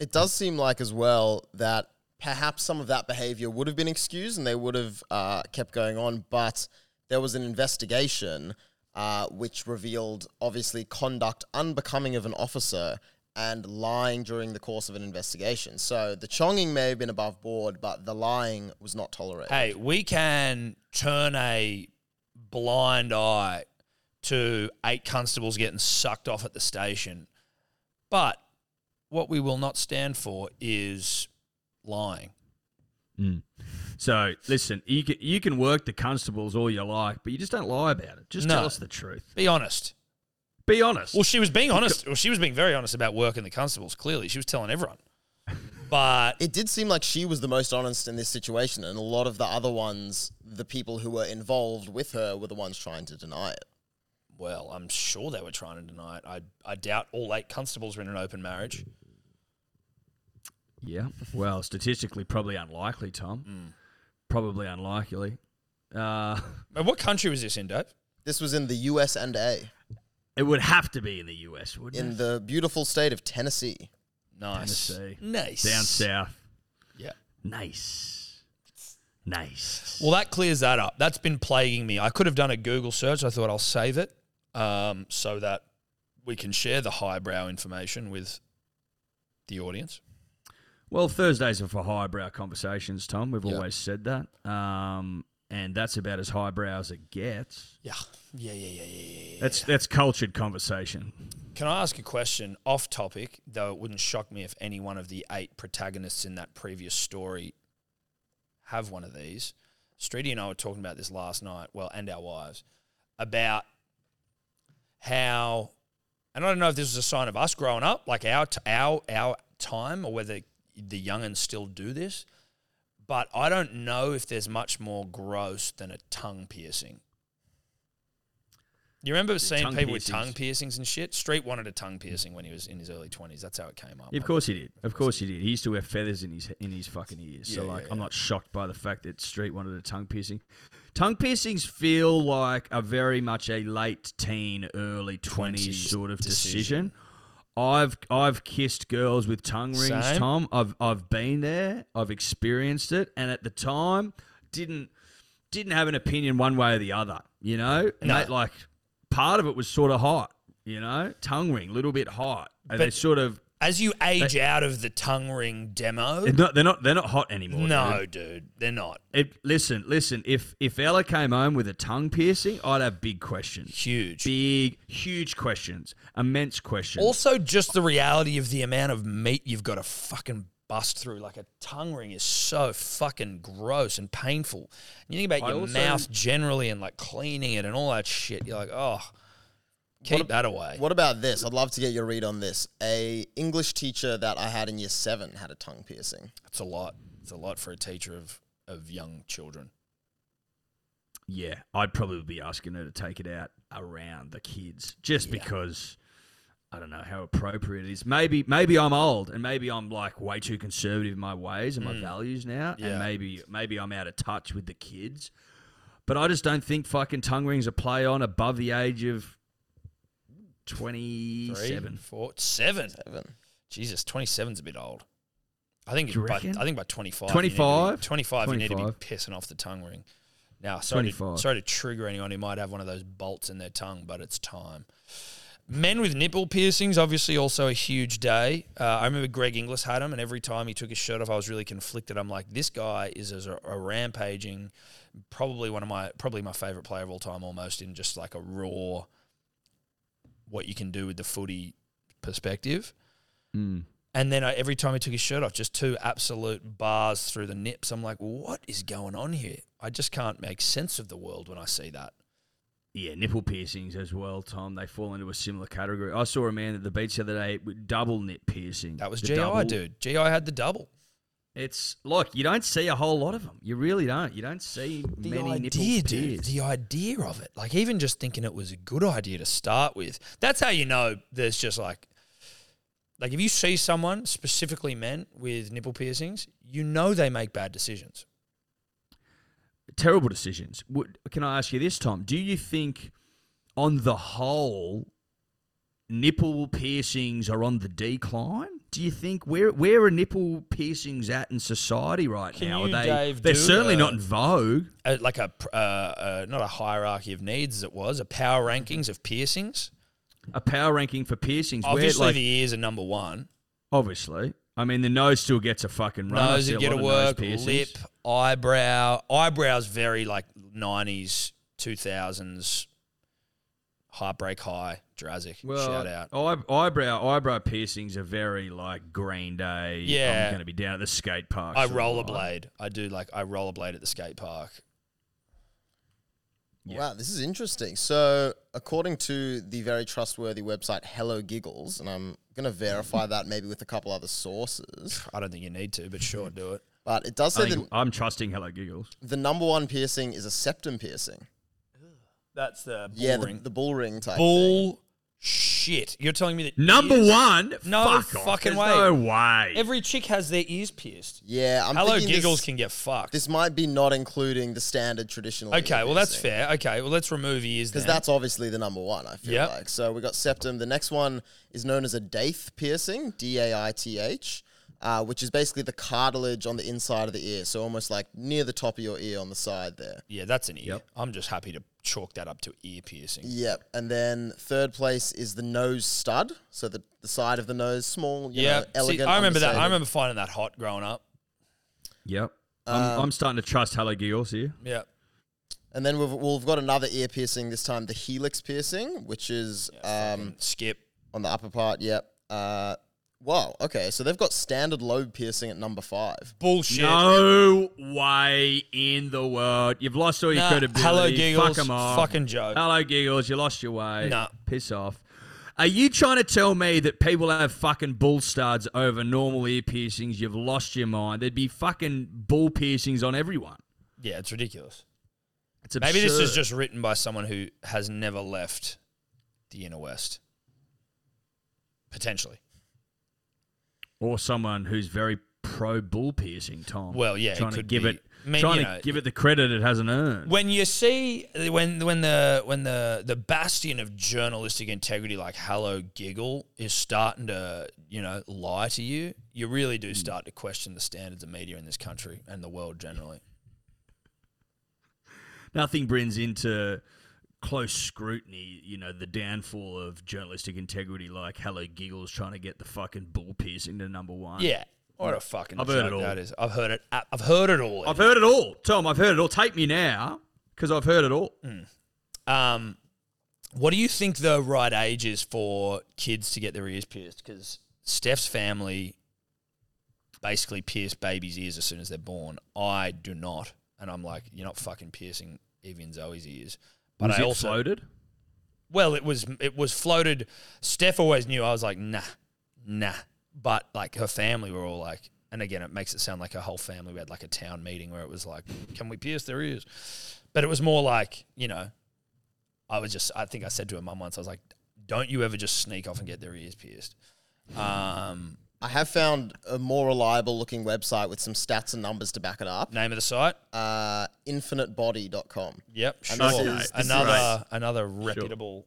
It does seem like as well that perhaps some of that behavior would have been excused and they would have uh, kept going on, but there was an investigation uh, which revealed obviously conduct unbecoming of an officer and lying during the course of an investigation. So the chonging may have been above board, but the lying was not tolerated. Hey, we can turn a blind eye to eight constables getting sucked off at the station. But what we will not stand for is lying. Mm. So, listen, you can, you can work the constables all you like, but you just don't lie about it. Just No. tell us the truth. Be honest. Be honest. Well, she was being honest. Well, she was being very honest about working the constables. Clearly, she was telling everyone. But It did seem like she was the most honest in this situation, and a lot of the other ones, the people who were involved with her, were the ones trying to deny it. well, I'm sure they were trying to deny it. I I doubt all eight constables were in an open marriage. Yeah. Well, statistically, probably unlikely, Tom. Mm. Probably unlikely. Uh, And what country was this in, Dave? This was in the US and A, it would have to be in the US, wouldn't it? in it? the beautiful state of Tennessee. Nice, Tennessee. nice, Down south. Yeah. Nice. Nice. Well, that clears that up. That's been plaguing me. I could have done a Google search. I thought I'll save it um, so that we can share the highbrow information with the audience. Well, Thursdays are for highbrow conversations, Tom. We've Yeah. always said that. Um, and that's about as highbrow as it gets. Yeah, yeah, yeah, yeah, yeah, yeah. That's that's cultured conversation. Can I ask a question off topic, though it wouldn't shock me if any one of the eight protagonists in that previous story have one of these? Streety and I were talking about this last night, well, and our wives, about how, and I don't know if this was a sign of us growing up, like our our our time, or whether the youngins still do this, but I don't know if there's much more gross than a tongue piercing. You remember seeing people with tongue piercings and shit? Street wanted a tongue piercing when he was in his early twenties. That's how it came up. Yeah, of course he did. Of course he did. He used to wear feathers in his in his fucking ears. so Yeah, yeah, like, yeah. I'm not shocked by the fact that Street wanted a tongue piercing. Tongue piercings feel like a very much a late teen, early 20s twenties sort of decision. decision. I've I've kissed girls with tongue rings, Same. Tom. I've I've been there. I've experienced it, and at the time, didn't didn't have an opinion one way or the other. You know, and No. that, like part of it was sort of hot. You know, tongue ring, a little bit hot, and they sort of As you age out of the tongue ring demo, they're not they're not, they're not hot anymore. no, dude. dude, they're not It, listen, listen. If if Ella came home with a tongue piercing, I'd have big questions. huge. Big, huge questions. Immense questions. Also, just the reality of the amount of meat you've got to fucking bust through. Like a tongue ring is so fucking gross and painful. And you think about I your also- mouth generally and like cleaning it and all that shit. You're like, oh, keep ab- that away. What about this? I'd love to get your read on this. A English teacher that I had in year seven had a tongue piercing. It's a lot. It's a lot for a teacher of of young children. yeah, I'd probably be asking her to take it out around the kids, just Yeah. because I don't know how appropriate it is. Maybe maybe I'm old and maybe I'm like way too conservative in my ways and my hmm. values now, Yeah. and maybe maybe I'm out of touch with the kids. But I just don't think fucking tongue rings are play on above the age of twenty Three, seven. four, seven. Seven. Jesus, 27's a bit old. I think you by. I think by 25. 25? 25, you need to be pissing off the tongue ring. Now, sorry to, sorry to trigger anyone who might have one of those bolts in their tongue, but it's time. Men with nipple piercings, obviously, also a huge day. Uh, I remember Greg Inglis had them, and every time he took his shirt off, I was really conflicted. I'm like, this guy is as a, a rampaging, probably one of my, probably my favorite player of all time, almost in just like a raw, what you can do with the footy perspective. Mm. And then I, every time he took his shirt off, just two absolute bars through the nips. I'm like, what is going on here? I just can't make sense of the world when I see that. Yeah, nipple piercings as well, Tom. They fall into a similar category. I saw a man at the beach the other day with double nip piercing. That was The GI, double- dude. GI had the double. It's look, you don't see a whole lot of them. You really don't. You don't see The many idea, dude. The idea of it. Like, even just thinking it was a good idea to start with. That's how you know there's just like, like if you see someone, specifically men, with nipple piercings, you know they make bad decisions. Terrible decisions. Can I ask you this, Tom? Do you think, on the whole, nipple piercings are on the decline? Do you think where where are nipple piercings at in society right Can now? you, are they? Dave, they're certainly a- not in vogue. Uh, like a, uh, uh, not a hierarchy of needs as it was, a power rankings of piercings. A power ranking for piercings. where, Obviously, like, the ears are number one. obviously. I mean, the nose still gets a fucking run. Nose a get a work, lip, eyebrow. Eyebrows very like 90s, 2000s, Heartbreak High, Jurassic. Well, Shout out. eye- eyebrow eyebrow piercings are very like Green Day. Yeah. I'm going to be down at the skate park. I sort of rollerblade. I do like, I rollerblade at the skate park. Wow, this is interesting. So, according to the very trustworthy website Hello Giggles, and I'm going to verify that maybe with a couple other sources, I don't think you need to, but sure, do it. but it does say that I'm trusting Hello Giggles. the number one piercing is a septum piercing. That's the bull yeah, the, ring. the bull ring type. thing. bull shit. You're telling me that Number ears- one? No Fuck off. fucking There's way. No way. Every chick has their ears pierced. Yeah, I'm Hello thinking Giggles this, can get fucked. this might be not including the standard traditional. okay, well that's fair. Okay, well let's remove ears Because that's obviously the number one, I feel Yep. like. So we got septum. The next one is known as a daith piercing, D A I T H, uh, which is basically the cartilage on the inside of the ear. So almost like near the top of your ear on the side there. yeah, that's an ear. Yep. I'm just happy to chalk that up to ear piercing. Yep. And then third place is the nose stud. So the, the side of the nose, small, you Yeah, know, See, elegant. I remember that. I remember finding that hot growing up. Yep. I'm, I'm starting to trust Hello Giggles here. Yeah, And then we've, we've got another ear piercing, this time the helix piercing, which is um, skip. on the upper part. Yep. Uh, wow. Okay. So they've got standard lobe piercing at number five. Bullshit. No way in the world. You've lost all your Nah, credibility. hello giggles. Fuck 'em off. Fucking joke. Hello Giggles. You lost your way. Nah. Piss off. Are you trying to tell me that people have fucking bull studs over normal ear piercings? You've lost your mind. There'd be fucking bull piercings on everyone. Yeah, it's ridiculous. It's absurd. Maybe this is just written by someone who has never left the inner west. Potentially. Or someone who's very pro bull piercing. Tom. Well, yeah, trying to give be. it, I mean, trying to know, give it the credit it hasn't earned. when you see when when the when the the bastion of journalistic integrity like Hello Giggle is starting to you know lie to you, you really Hmm. do start to question the standards of media in this country and the world generally. Nothing brings into close scrutiny, you know, the downfall of journalistic integrity like Hello Giggles trying to get the fucking bull piercing to number one. Yeah, what a fucking I've heard it all. that is. I've heard it. I've heard it all. I've heard it all. Tom, I've heard it all. Take me now because I've heard it all. Um, what do you think the right age is for kids to get their ears pierced? Because Steph's family basically pierce babies' ears as soon as they're born. I do not, and I'm like, you're not fucking piercing Evie and Zoe's ears. But Was I it also, floated? well, it was it was floated. Steph always knew. I was like, nah, nah. But like her family were all like, and again, it makes it sound like her whole family. We had like a town meeting where it was like, can we pierce their ears? But it was more like, you know, I was just, I think I said to her mum once, I was like, don't you ever just sneak off and get their ears pierced. Um, I have found a more reliable looking website with some stats and numbers to back it up. name of the site? Uh, infinitebody.com. Yep, And sure. this Okay. is- this is- another another reputable.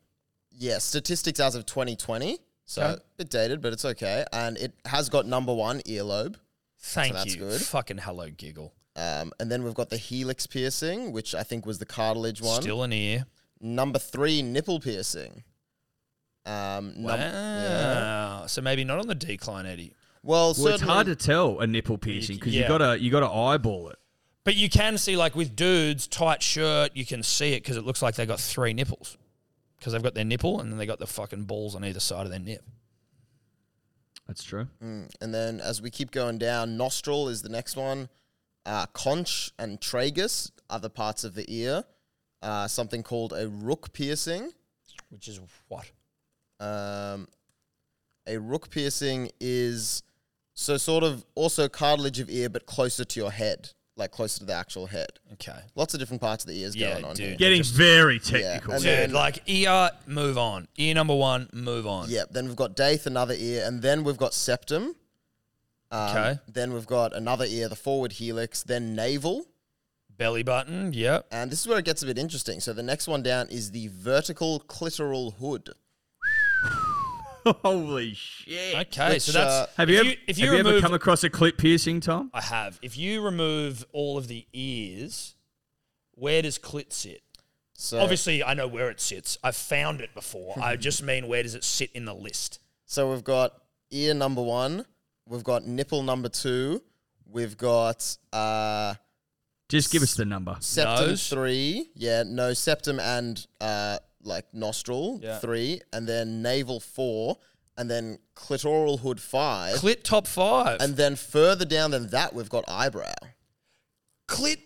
Yeah, statistics as of 2020. So Okay. a bit dated, but it's okay. And it has got number one earlobe. Thank that's you. good. Fucking hello, giggle. Um, and then we've got the helix piercing, which I think was the cartilage one. Still an ear. Number three, nipple piercing. Um, num- Wow. yeah. So maybe not on the decline, Eddie. Well, Well, it's hard to tell a nipple piercing because yeah. you gotta you gotta eyeball it. But you can see, like with dudes, tight shirt, you can see it because it looks like they got three nipples. Because they've got their nipple and then they got the fucking balls on either side of their nip. That's true. Mm. And then as we keep going down, nostril is the next one. Uh, conch and tragus, other parts of the ear. Uh, something called a rook piercing. Which is what? Um, a rook piercing is so sort of also cartilage of ear, but closer to your head, like closer to the actual head. Okay. Lots of different parts of the ears Yeah, going on dude. here. Getting very technical. and Dude, then- like ear, move on. Ear number one, move on. Yeah. Then we've got daith, another ear, and then we've got septum. Um, Okay. Then we've got another ear, the forward helix. Then navel. Belly button, yep. And this is where it gets a bit interesting. So the next one down is the vertical clitoral hood. Holy shit! Okay, Which, so that's uh, Have you, if ever, you, if have you you ever come across a clit piercing, Tom? I have. If you remove all of the ears, where does clit sit? So Obviously, I know where it sits. I've found it before. I just mean where does it sit in the list? So we've got ear number one, we've got nipple number two, we've got uh, Just give us the number. septum Nose? three, yeah, no septum and uh, like nostril Yeah. three, and then navel four, and then clitoral hood five, Clit top five. and then further down than that we've got eyebrow. clit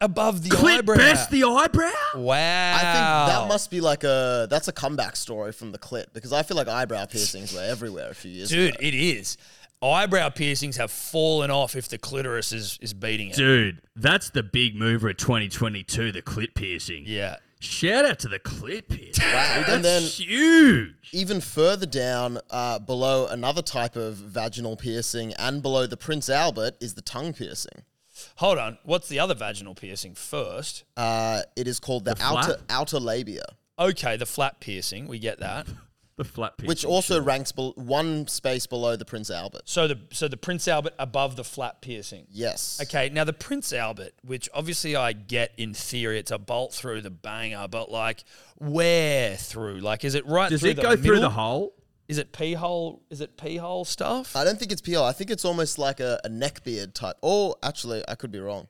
above the Clit eyebrow. best the eyebrow? wow. I think that must be like a that's a comeback story from the clit because I feel like eyebrow piercings were everywhere a few years Dude, ago. it is. Eyebrow piercings have fallen off if the clitoris is, is beating it. Dude, that's the big mover of 2022, the clit piercing. Yeah. Shout out to the clit piercing. Wow. Dude, And that's then- huge. Even further down, uh, below another type of vaginal piercing, and below the Prince Albert is the tongue piercing. Hold on. What's the other vaginal piercing first? Uh, it is called the, The outer flap? outer labia, Okay, the flap piercing. We get that. The flat piercing. which also ranks bel one space below the Prince Albert. So the so the Prince Albert above the flat piercing. Yes. Okay, now the Prince Albert, which obviously I get in theory, it's a bolt through the banger, but like where through? Like, is it right Does through it the go through the hole? Is it pee hole? Is it pee hole stuff? I don't think it's PL. I think it's almost like a, a neck beard type. Or actually, I could be wrong.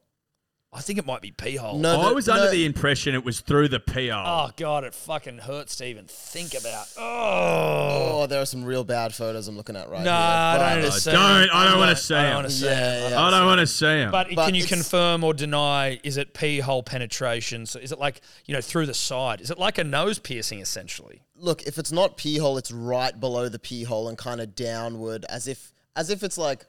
I think it might be pee hole. No, I the- was no, under the impression it was through the pee hole. Oh god, it fucking hurts to even think about. Oh, Oh, there are some real bad photos I'm looking at right no, here. I don't need to see don't. them. I don't wanna I see I don't want to see Yeah, them. yeah. I don't want to see him. But, But can you it's- confirm or deny? Is it pee hole penetration? So is it like you know through the side? Is it like a nose piercing essentially? Look, if it's not pee hole, it's right below the pee hole and kind of downward, as if as if it's like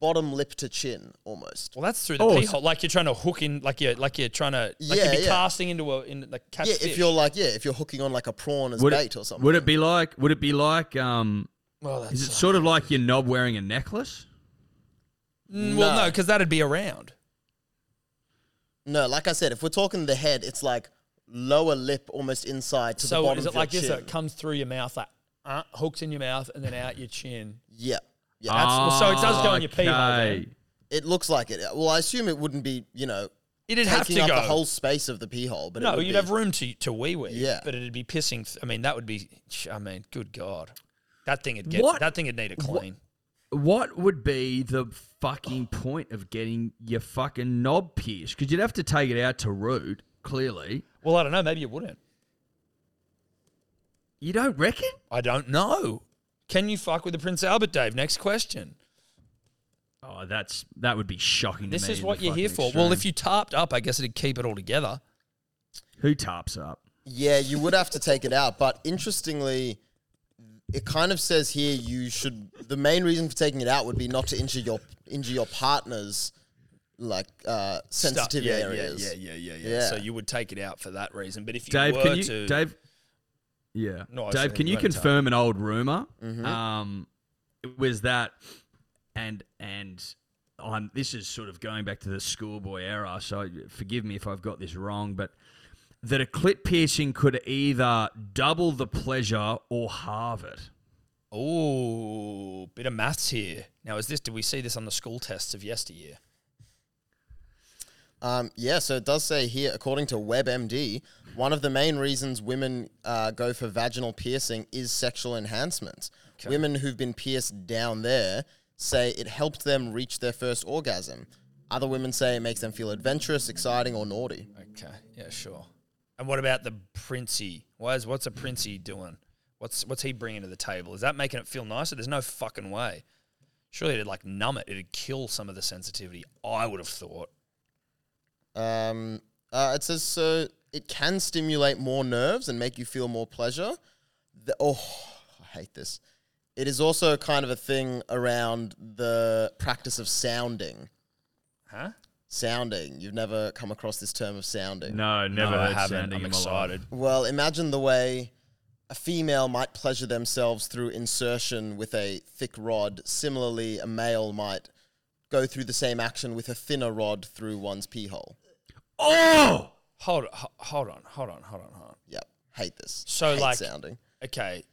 bottom lip to chin almost. Well, that's through the Oh, pee so- hole. Like you're trying to hook in, like you're like you're trying to, like Yeah, you'd be yeah. casting into a in like catch Yeah, fish. if you're like yeah, if you're hooking on like a prawn as would bait it, or something. would it be like? Would it be like? Um, well, that's, is it sort of like your knob wearing a necklace? Mm, well, No. no, because that'd be around. No, like I said, if we're talking the head, it's like lower lip almost inside to the So bottom is of like your this? So chin. it comes through your mouth, like uh, hooks in your mouth, and then out your chin. Yeah. Yeah. That's- well, so it does go in your pee hole then. Okay. It looks like it. Well, I assume it wouldn't be, you know, It'd have to up go. the whole space of the pee hole, but it no, would you'd be- have room to to wee wee. Yeah. but it'd be pissing. Th- I mean, that would be. I mean, good god, that thing would get. What- That thing would need a clean. What would be the fucking point of getting your fucking knob pierced? Because you'd have to take it out to root. Clearly, Well, I don't know. Maybe you wouldn't. you don't reckon? I don't know. Can you fuck with the Prince Albert, Dave? Next question. Oh, that's that would be shocking. This to me is what you're here fucking for. Well, if you tarped up, I guess it'd keep it all together. who tarps up? Yeah, you would have to take it out. But interestingly, it kind of says here you should. The main reason for taking it out would be not to injure your injure your partner's like uh, sensitive Stuff. yeah, areas. Yeah, yeah, yeah, yeah, Yeah. So you would take it out for that reason. But if you Dave, were can you? to, Dave. Yeah, No, Dave, can you you confirm an old rumor? Mm-hmm. Um, it was that, and and I'm. This is sort of going back to the schoolboy era. So forgive me if I've got this wrong, but that a clit piercing could either double the pleasure or halve it. oh, bit of maths here. Now, is this? Did we see this on the school tests of yesteryear? Um, yeah, so it does say here, according to WebMD, one of the main reasons women uh, go for vaginal piercing is sexual enhancement. Women who've been pierced down there say it helped them reach their first orgasm. Other women say it makes them feel adventurous, exciting, or naughty. Okay, yeah, sure. And what about the princey? Why is what's a princey doing? What's what's he bringing to the table? Is that making it feel nicer? There's no fucking way. Surely it'd like numb it. It'd kill some of the sensitivity. I would have thought. Um, uh, it says so it can stimulate more nerves and make you feel more pleasure. The, oh, I hate this. It is also kind of a thing around the practice of sounding. Huh? Sounding. You've never come across this term of sounding. No, never no, I heard haven't. sounding I'm in my life. excited. Well, imagine the way a female might pleasure themselves through insertion with a thick rod. Similarly, a male might go through the same action with a thinner rod through one's pee hole. Oh, Hold ho- hold on, hold on, hold on, hold on. Yep, hate this. So, Hate like- sounding. Okay.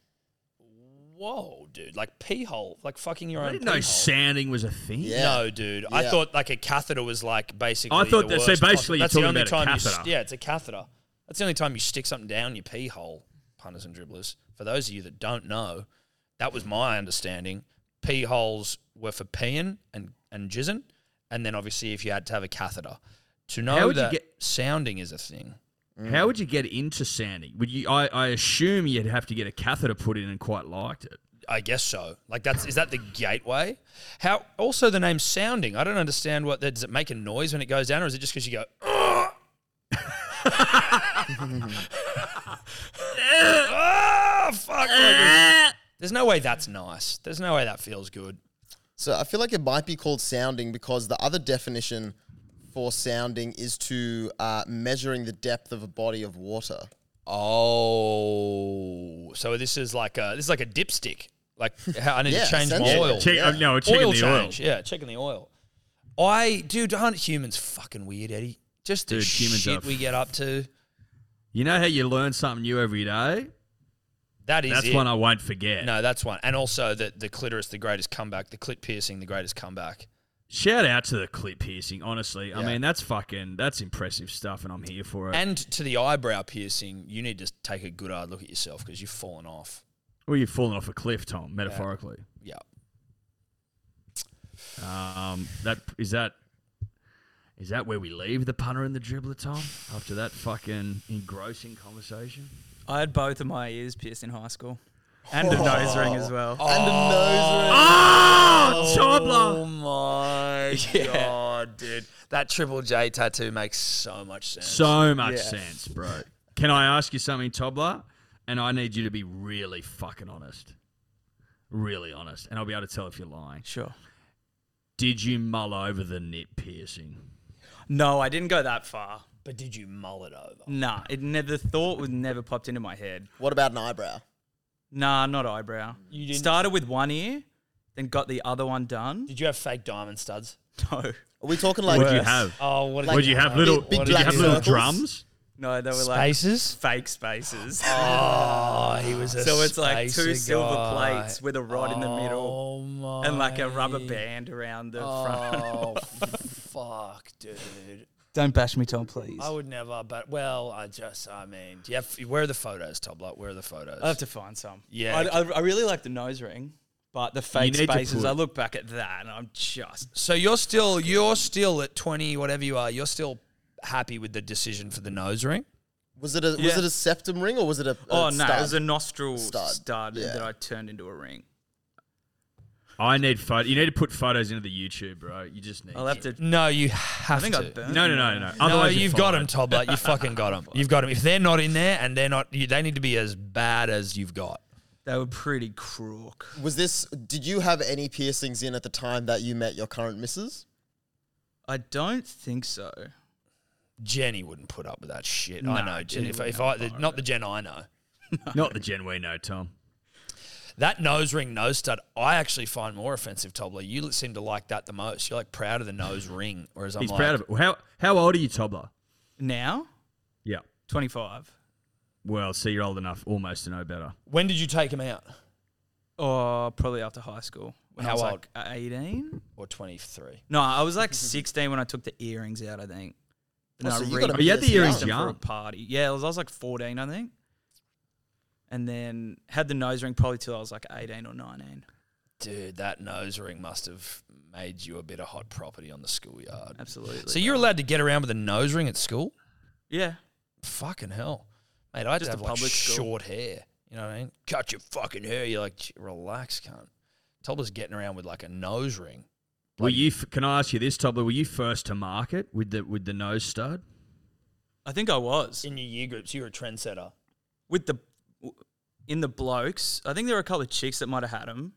Whoa, dude! Like pee hole, like fucking your I own. didn't pee know hole. sounding was a thing. Yeah. No, dude. I Yeah. thought like a catheter was like basically. I thought the that- so worst basically possible- you're That's the talking only about a time you s- catheter. yeah, it's a catheter. That's the only time you stick something down your pee hole, punters and dribblers. For those of you that don't know, that was my understanding. Pee holes were for peeing and and jizzing, and then obviously if you had to have a catheter. To How know would you that get- sounding is a thing. How would you get into sounding? Would you? I, I assume you'd have to get a catheter put in and quite liked it. I guess so. Like that's is that the gateway? How also the name sounding? I don't understand what that does it make a noise when it goes down, or is it just because you go? Ah, fuck! Like, there's, there's no way that's nice. There's no way that feels good. So I feel like it might be called sounding because the other definition for sounding is to uh, measuring the depth of a body of water. Oh, so this is like a this is like a dipstick. Like how I need Yeah, to change my essentially. oil. Check, Yeah. uh, no, checking oil the oil. change. Yeah, checking the oil. I dude, aren't humans fucking weird, Eddie? Just the Dude, humans shit are we get up to. You know how you learn something new every day? That is That's it. one I won't forget. no, that's one. And also the the clitoris, the greatest comeback. The clit piercing, the greatest comeback. Shout out to the clit piercing. Honestly, I mean that's fucking that's impressive stuff, and I'm here for it. And to the eyebrow piercing, you need to take a good hard look at yourself because you've fallen off. well, you've fallen off a cliff, Tom, metaphorically. Yeah. Um, that is that. Is that where we leave the punter and the dribbler, Tom? After that fucking engrossing conversation. I had both of my ears pierced in high school, and a nose oh. ring as well. And a nose ring. Ah, oh, Oh Tobler! my Yeah. god, dude! That Triple J tattoo makes so much sense. So much Yeah. sense, bro. Can I ask you something, Tobler? And I need you to be really fucking honest. Really honest. And I'll be able to tell if you're lying. Sure. Did you mull over the nip piercing? No, I didn't go that far. but did you mull it over? Nah, it never. The thought was never popped into my head. What about an eyebrow? Nah, not eyebrow. You didn't- started with one ear, then got the other one done. Did you have fake diamond studs? No, Are we talking like What did you have? Oh, what Like- Would you have big- little? big did you black have little circles? drums? no, they were like spaces? fake spaces. Oh, he was a so it's like two spacer silver guy. plates with a rod in the oh, middle Oh my and like a rubber band around the front. Oh, fuck, dude. Don't bash me, Tom, please. I would never, but well, I just, I mean, do you have, where are the photos, Tobler? Where are the photos? I'll have to find some. Yeah. I, I, I really like the nose ring, but the fake need to spaces. put- I look back at that and I'm just so you're still, you're still at 20, whatever you are, you're still happy with the decision for the nose ring? Was it a was Yeah. it a septum ring or was it a, a Oh no, stud? it was a nostril Stud, stud, yeah. that I turned into a ring. I need photo. You need to put photos into the YouTube, bro. You just need. I'll have to. to. No, you I have think to. I burned. No, no, them no, all. no. No, Otherwise, you've you're got fired. them, Tobler. You fucking got them. You've got them. If they're not in there and they're not, you, they need to be as bad as you've got. They were pretty crook. Was this? Did you have any piercings in at the time that you met your current missus? I don't think so. Jenny wouldn't put up with that shit. No, I know. Jenny if, if I, have not the Jen I know. Not the Gen we know, Tom. That nose ring, nose stud, I actually find more offensive, Tobler. You seem to like that the most. You're like proud of the nose ring, whereas I'm He's like, proud of it. How how old are you, Tobler? Now, Yeah. 25. Well, see, you're old enough almost to know better. when did you take him out? Or probably after high school. When I How was old? like 18? Or 23? No, I was like 16 when I took the earrings out, I think. Oh, And so you got re- a Oh, you had the earrings them for a party. Yeah, I was, I was like 14, I think. And then had the nose ring probably till I was like 18 or 19. Dude, that nose ring must have made you a bit of hot property on the schoolyard. Absolutely. So you're allowed to get around with a nose ring at school? Yeah. Fucking hell. Mate, I had Just to have like public school. short hair You know what I mean? Cut your fucking hair. You're like, "Gee, relax, cunt. Tobler's getting around with like a nose ring. Were you? f- Can I ask you this, Tobler? Were you first to market with the with the nose stud? I think I was In your year groups, You were a trendsetter. with the in the blokes. I think there were a couple of chicks that might have had them,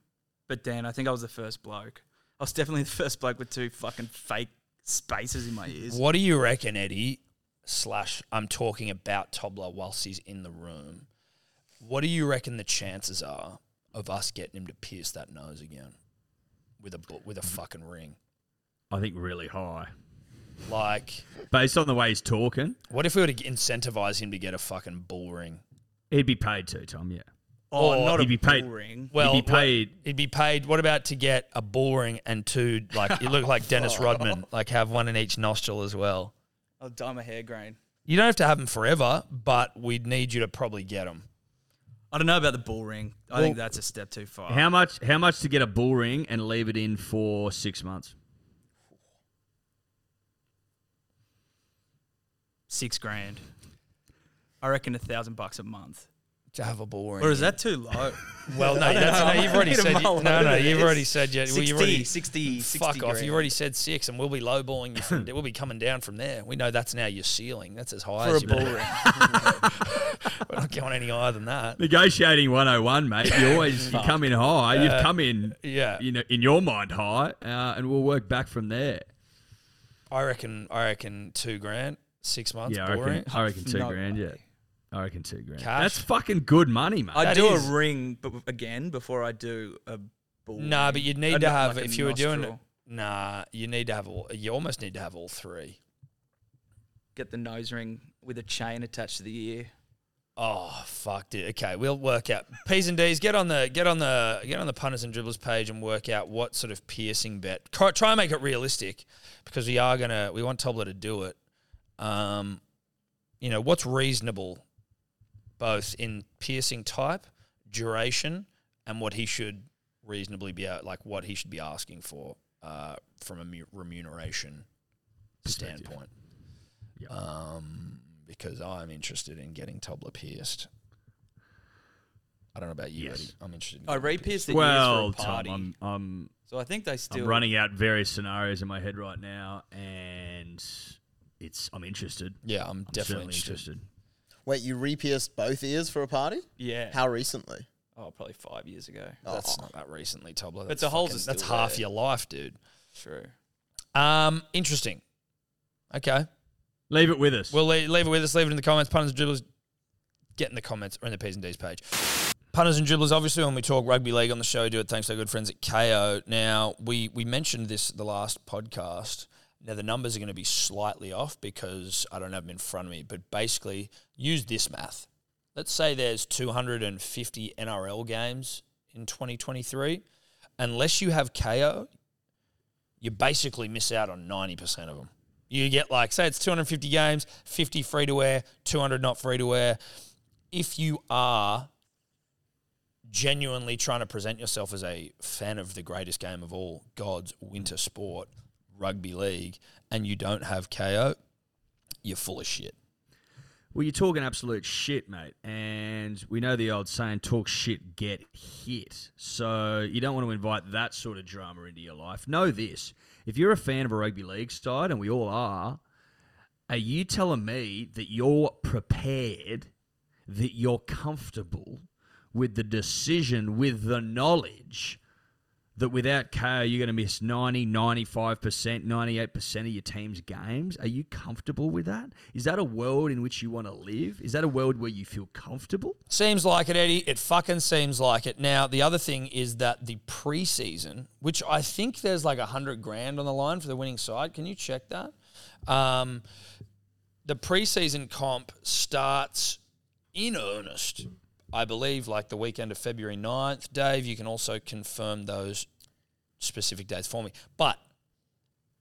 but then I think I was the first bloke. I was definitely the first bloke with two fucking fake spaces in my ears. What do you reckon, Eddie? Slash, I'm talking about Tobler whilst he's in the room. What do you reckon the chances are of us getting him to pierce that nose again with a with a fucking ring? I think really high, Like, based on the way he's talking. what if we were to incentivize him to get a fucking bull ring? He'd be paid too, Tom. Yeah. Oh, Or not a he'd be paid- bull ring. Well, He'd be what- paid- he'd be paid. What about to get a bull ring and two? Like, you look like Dennis Rodman. Like, have one in each nostril as well. I'll dye my hair green. You don't have to have them forever, but we'd need you to probably get them. I don't know about the bull ring. I think that's a step too far. How much? How much to get a bull ring and leave it in for six months? Six grand. I reckon a thousand bucks a month. To have a bull ring, Or is that too low? Well, no, that's, no you've already said. No, no, you've already said. Yeah, well, you've already 60, 60 fuck off. You've already said six, and we'll be lowballing you from. we'll be coming down from there. We know that's now your ceiling. That's as high for as a you bull ring. We're not going any higher than that. Negotiating 101, mate. You always you come in high. You've Uh, come in, Yeah, you know, in your mind high, uh, and we'll work back from there. I reckon. I reckon two grand, six months. yeah, I reckon. I reckon two No grand. Yeah, way. I reckon two grand. Cash? That's fucking good money, mate. I'd That do is- a ring, but again before I do a bull. Nah, ring. but you'd need I'd to have like if you were doing it. Nah, you need to have all. You almost need to have all three. Get the nose ring with a chain attached to the ear. Oh fuck, dude. Okay, we'll work out P's and D's. Get on the get on the get on the punters and dribblers page and work out what sort of piercing bet. Try, try and make it realistic because we are gonna we want Tobler to do it. Um, you know what's reasonable, both in piercing type, duration, and what he should reasonably be out like what he should be asking for uh, from a remuneration standpoint. Yep. Um, because I'm interested in getting Tobler pierced. I don't know about you, Yes. Eddie. I'm interested. In I re-pierced the well, ears for a Tom, party. I'm, I'm so I think they still. I'm running out various scenarios in my head right now, and it's I'm interested. Yeah, I'm I'm definitely certainly interested. Wait, you re-pierced both ears for a party? Yeah. How recently? Oh, probably five years ago. That's Oh. not that recently, Tobler. But That's the holes fucking- are That's still half there. your life, dude. True. Um, interesting. Okay, Leave it with us. we'll leave, leave it with us. Leave it in the comments. Punters and dribblers, get in the comments or in the P's and D's page. Punters and dribblers, obviously, when we talk rugby league on the show, do it thanks to our good friends at Kayo. Now, we we mentioned this the last podcast. Now, the numbers are going to be slightly off because I don't have them in front of me, but basically, use this math. Let's say there's 250 NRL games in 2023. Unless you have Kayo, you basically miss out on 90% of them. You get like, say it's 250 games, 50 free to wear, 200 not free to wear. If you are genuinely trying to present yourself as a fan of the greatest game of all, God's winter sport, rugby league, and you don't have Kayo, you're full of shit. Well, you're talking absolute shit, mate. And we know the old saying, talk shit, get hit. So you don't want to invite that sort of drama into your life. Know this if you're a fan of a rugby league side, and we all are, are you telling me that you're prepared, that you're comfortable with the decision, with the knowledge that without Kayo you're going to miss 90, 95%, 98% of your team's games? Are you comfortable with that? Is that a world in which you want to live? Is that a world where you feel comfortable? Seems like it, Eddie. It fucking seems like it. Now, the other thing is that the preseason, which I think there's like a hundred grand on the line for the winning side. Can you check that? Um, the preseason comp starts in earnest, I believe, like the weekend of February 9th. Dave, you can also confirm those specific dates for me. But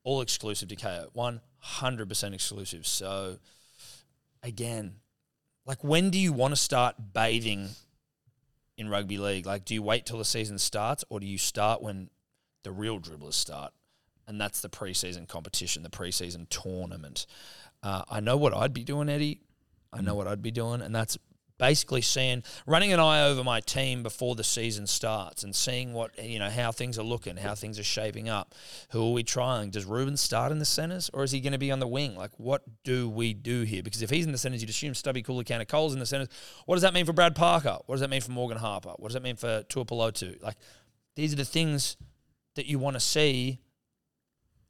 all exclusive to Kayo, 100% exclusive. So, again, like when do you want to start bathing in rugby league? Like, do you wait till the season starts, or do you start when the real dribblers start? And that's the preseason competition, the preseason tournament. Uh, I know what I'd be doing, Eddie. I know what I'd be doing, and that's basically seeing running an eye over my team before the season starts and seeing what you know how things are looking, how things are shaping up. Who are we trying? Does Ruben start in the centers or is he going to be on the wing? Like, what do we do here? Because if he's in the centers, you'd assume Stubby Coolicanna Cole's in the centers. What does that mean for Brad Parker? What does that mean for Morgan Harper? What does that mean for Tuapelotu? Like, these are the things that you want to see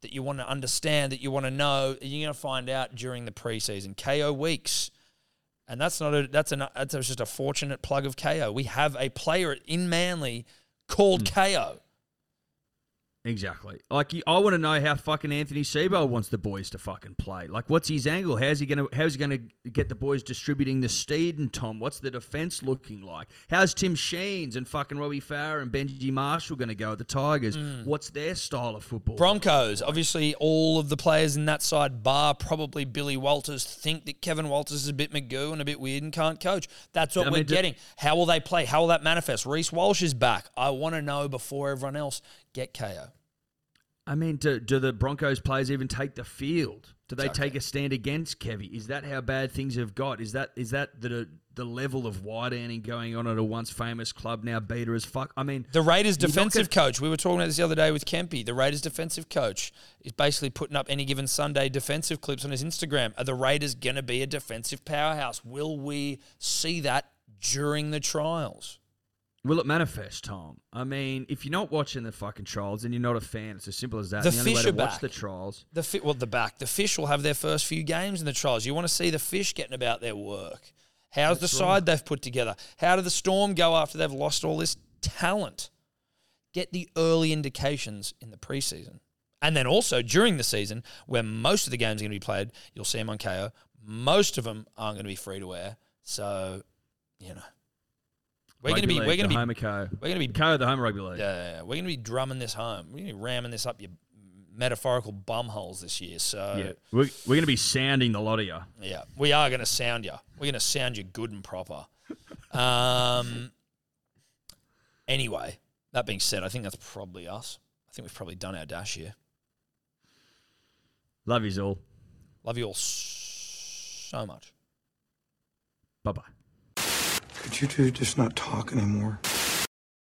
that you want to understand, that you want to know, you're going to find out during the preseason. Kayo weeks. And that's not a that's a that's just a fortunate plug of Kayo. We have a player in Manly called hmm. Kayo. Exactly. Like I want to know how fucking Anthony Seibold wants the boys to fucking play. Like, what's his angle? How's he gonna How's he gonna get the boys distributing the steed and Tom? What's the defense looking like? How's Tim Sheens and fucking Robbie Farah and Benji Marshall gonna go at the Tigers? Mm. What's their style of football? Broncos, obviously, all of the players in that side, bar probably Billy Walters, think that Kevin Walters is a bit Magoo and a bit weird and can't coach. That's what I we're mean, do- getting. How will they play? How will that manifest? Reece Walsh is back. I want to know before everyone else. Get Kayo. I mean, do, do the Broncos players even take the field? Do they Exactly. take a stand against Kevy? Is that how bad things have got? Is that is that the the level of wide earning going on at a once famous club now beater as fuck? I mean, The Raiders defensive coach, we were talking about this the other day with Kempy. The Raiders defensive coach is basically putting up any given Sunday defensive clips on his Instagram. Are the Raiders going to be a defensive powerhouse? Will we see that during the trials? Will it manifest, Tom? I mean, if you're not watching the fucking trials and you're not a fan, it's as simple as that. The And only way fish to are watch back. the trials. The fi- well, the back. The fish will have their first few games in the trials. You want to see the fish getting about their work. How's the side they've put together? How did the Storm go after they've lost all this talent? Get the early indications in the preseason. And then also during the season, where most of the games are going to be played, you'll see them on Kayo. Most of them aren't going to be free to wear. So, you know. We're going to be, we're going to be, home of Kayo. we're going to be Kayo, the home rugby league. yeah. We're going to be drumming this home. We're going to be ramming this up your metaphorical bum holes this year. So, Yeah. We're, we're going to be sounding the lot of you. yeah, we are going to sound you. We're going to sound you good and proper. Um. Anyway, that being said, I think that's probably us. I think we've probably done our dash here. Love yous all. Love you all so much. Bye bye. Could you two just not talk anymore?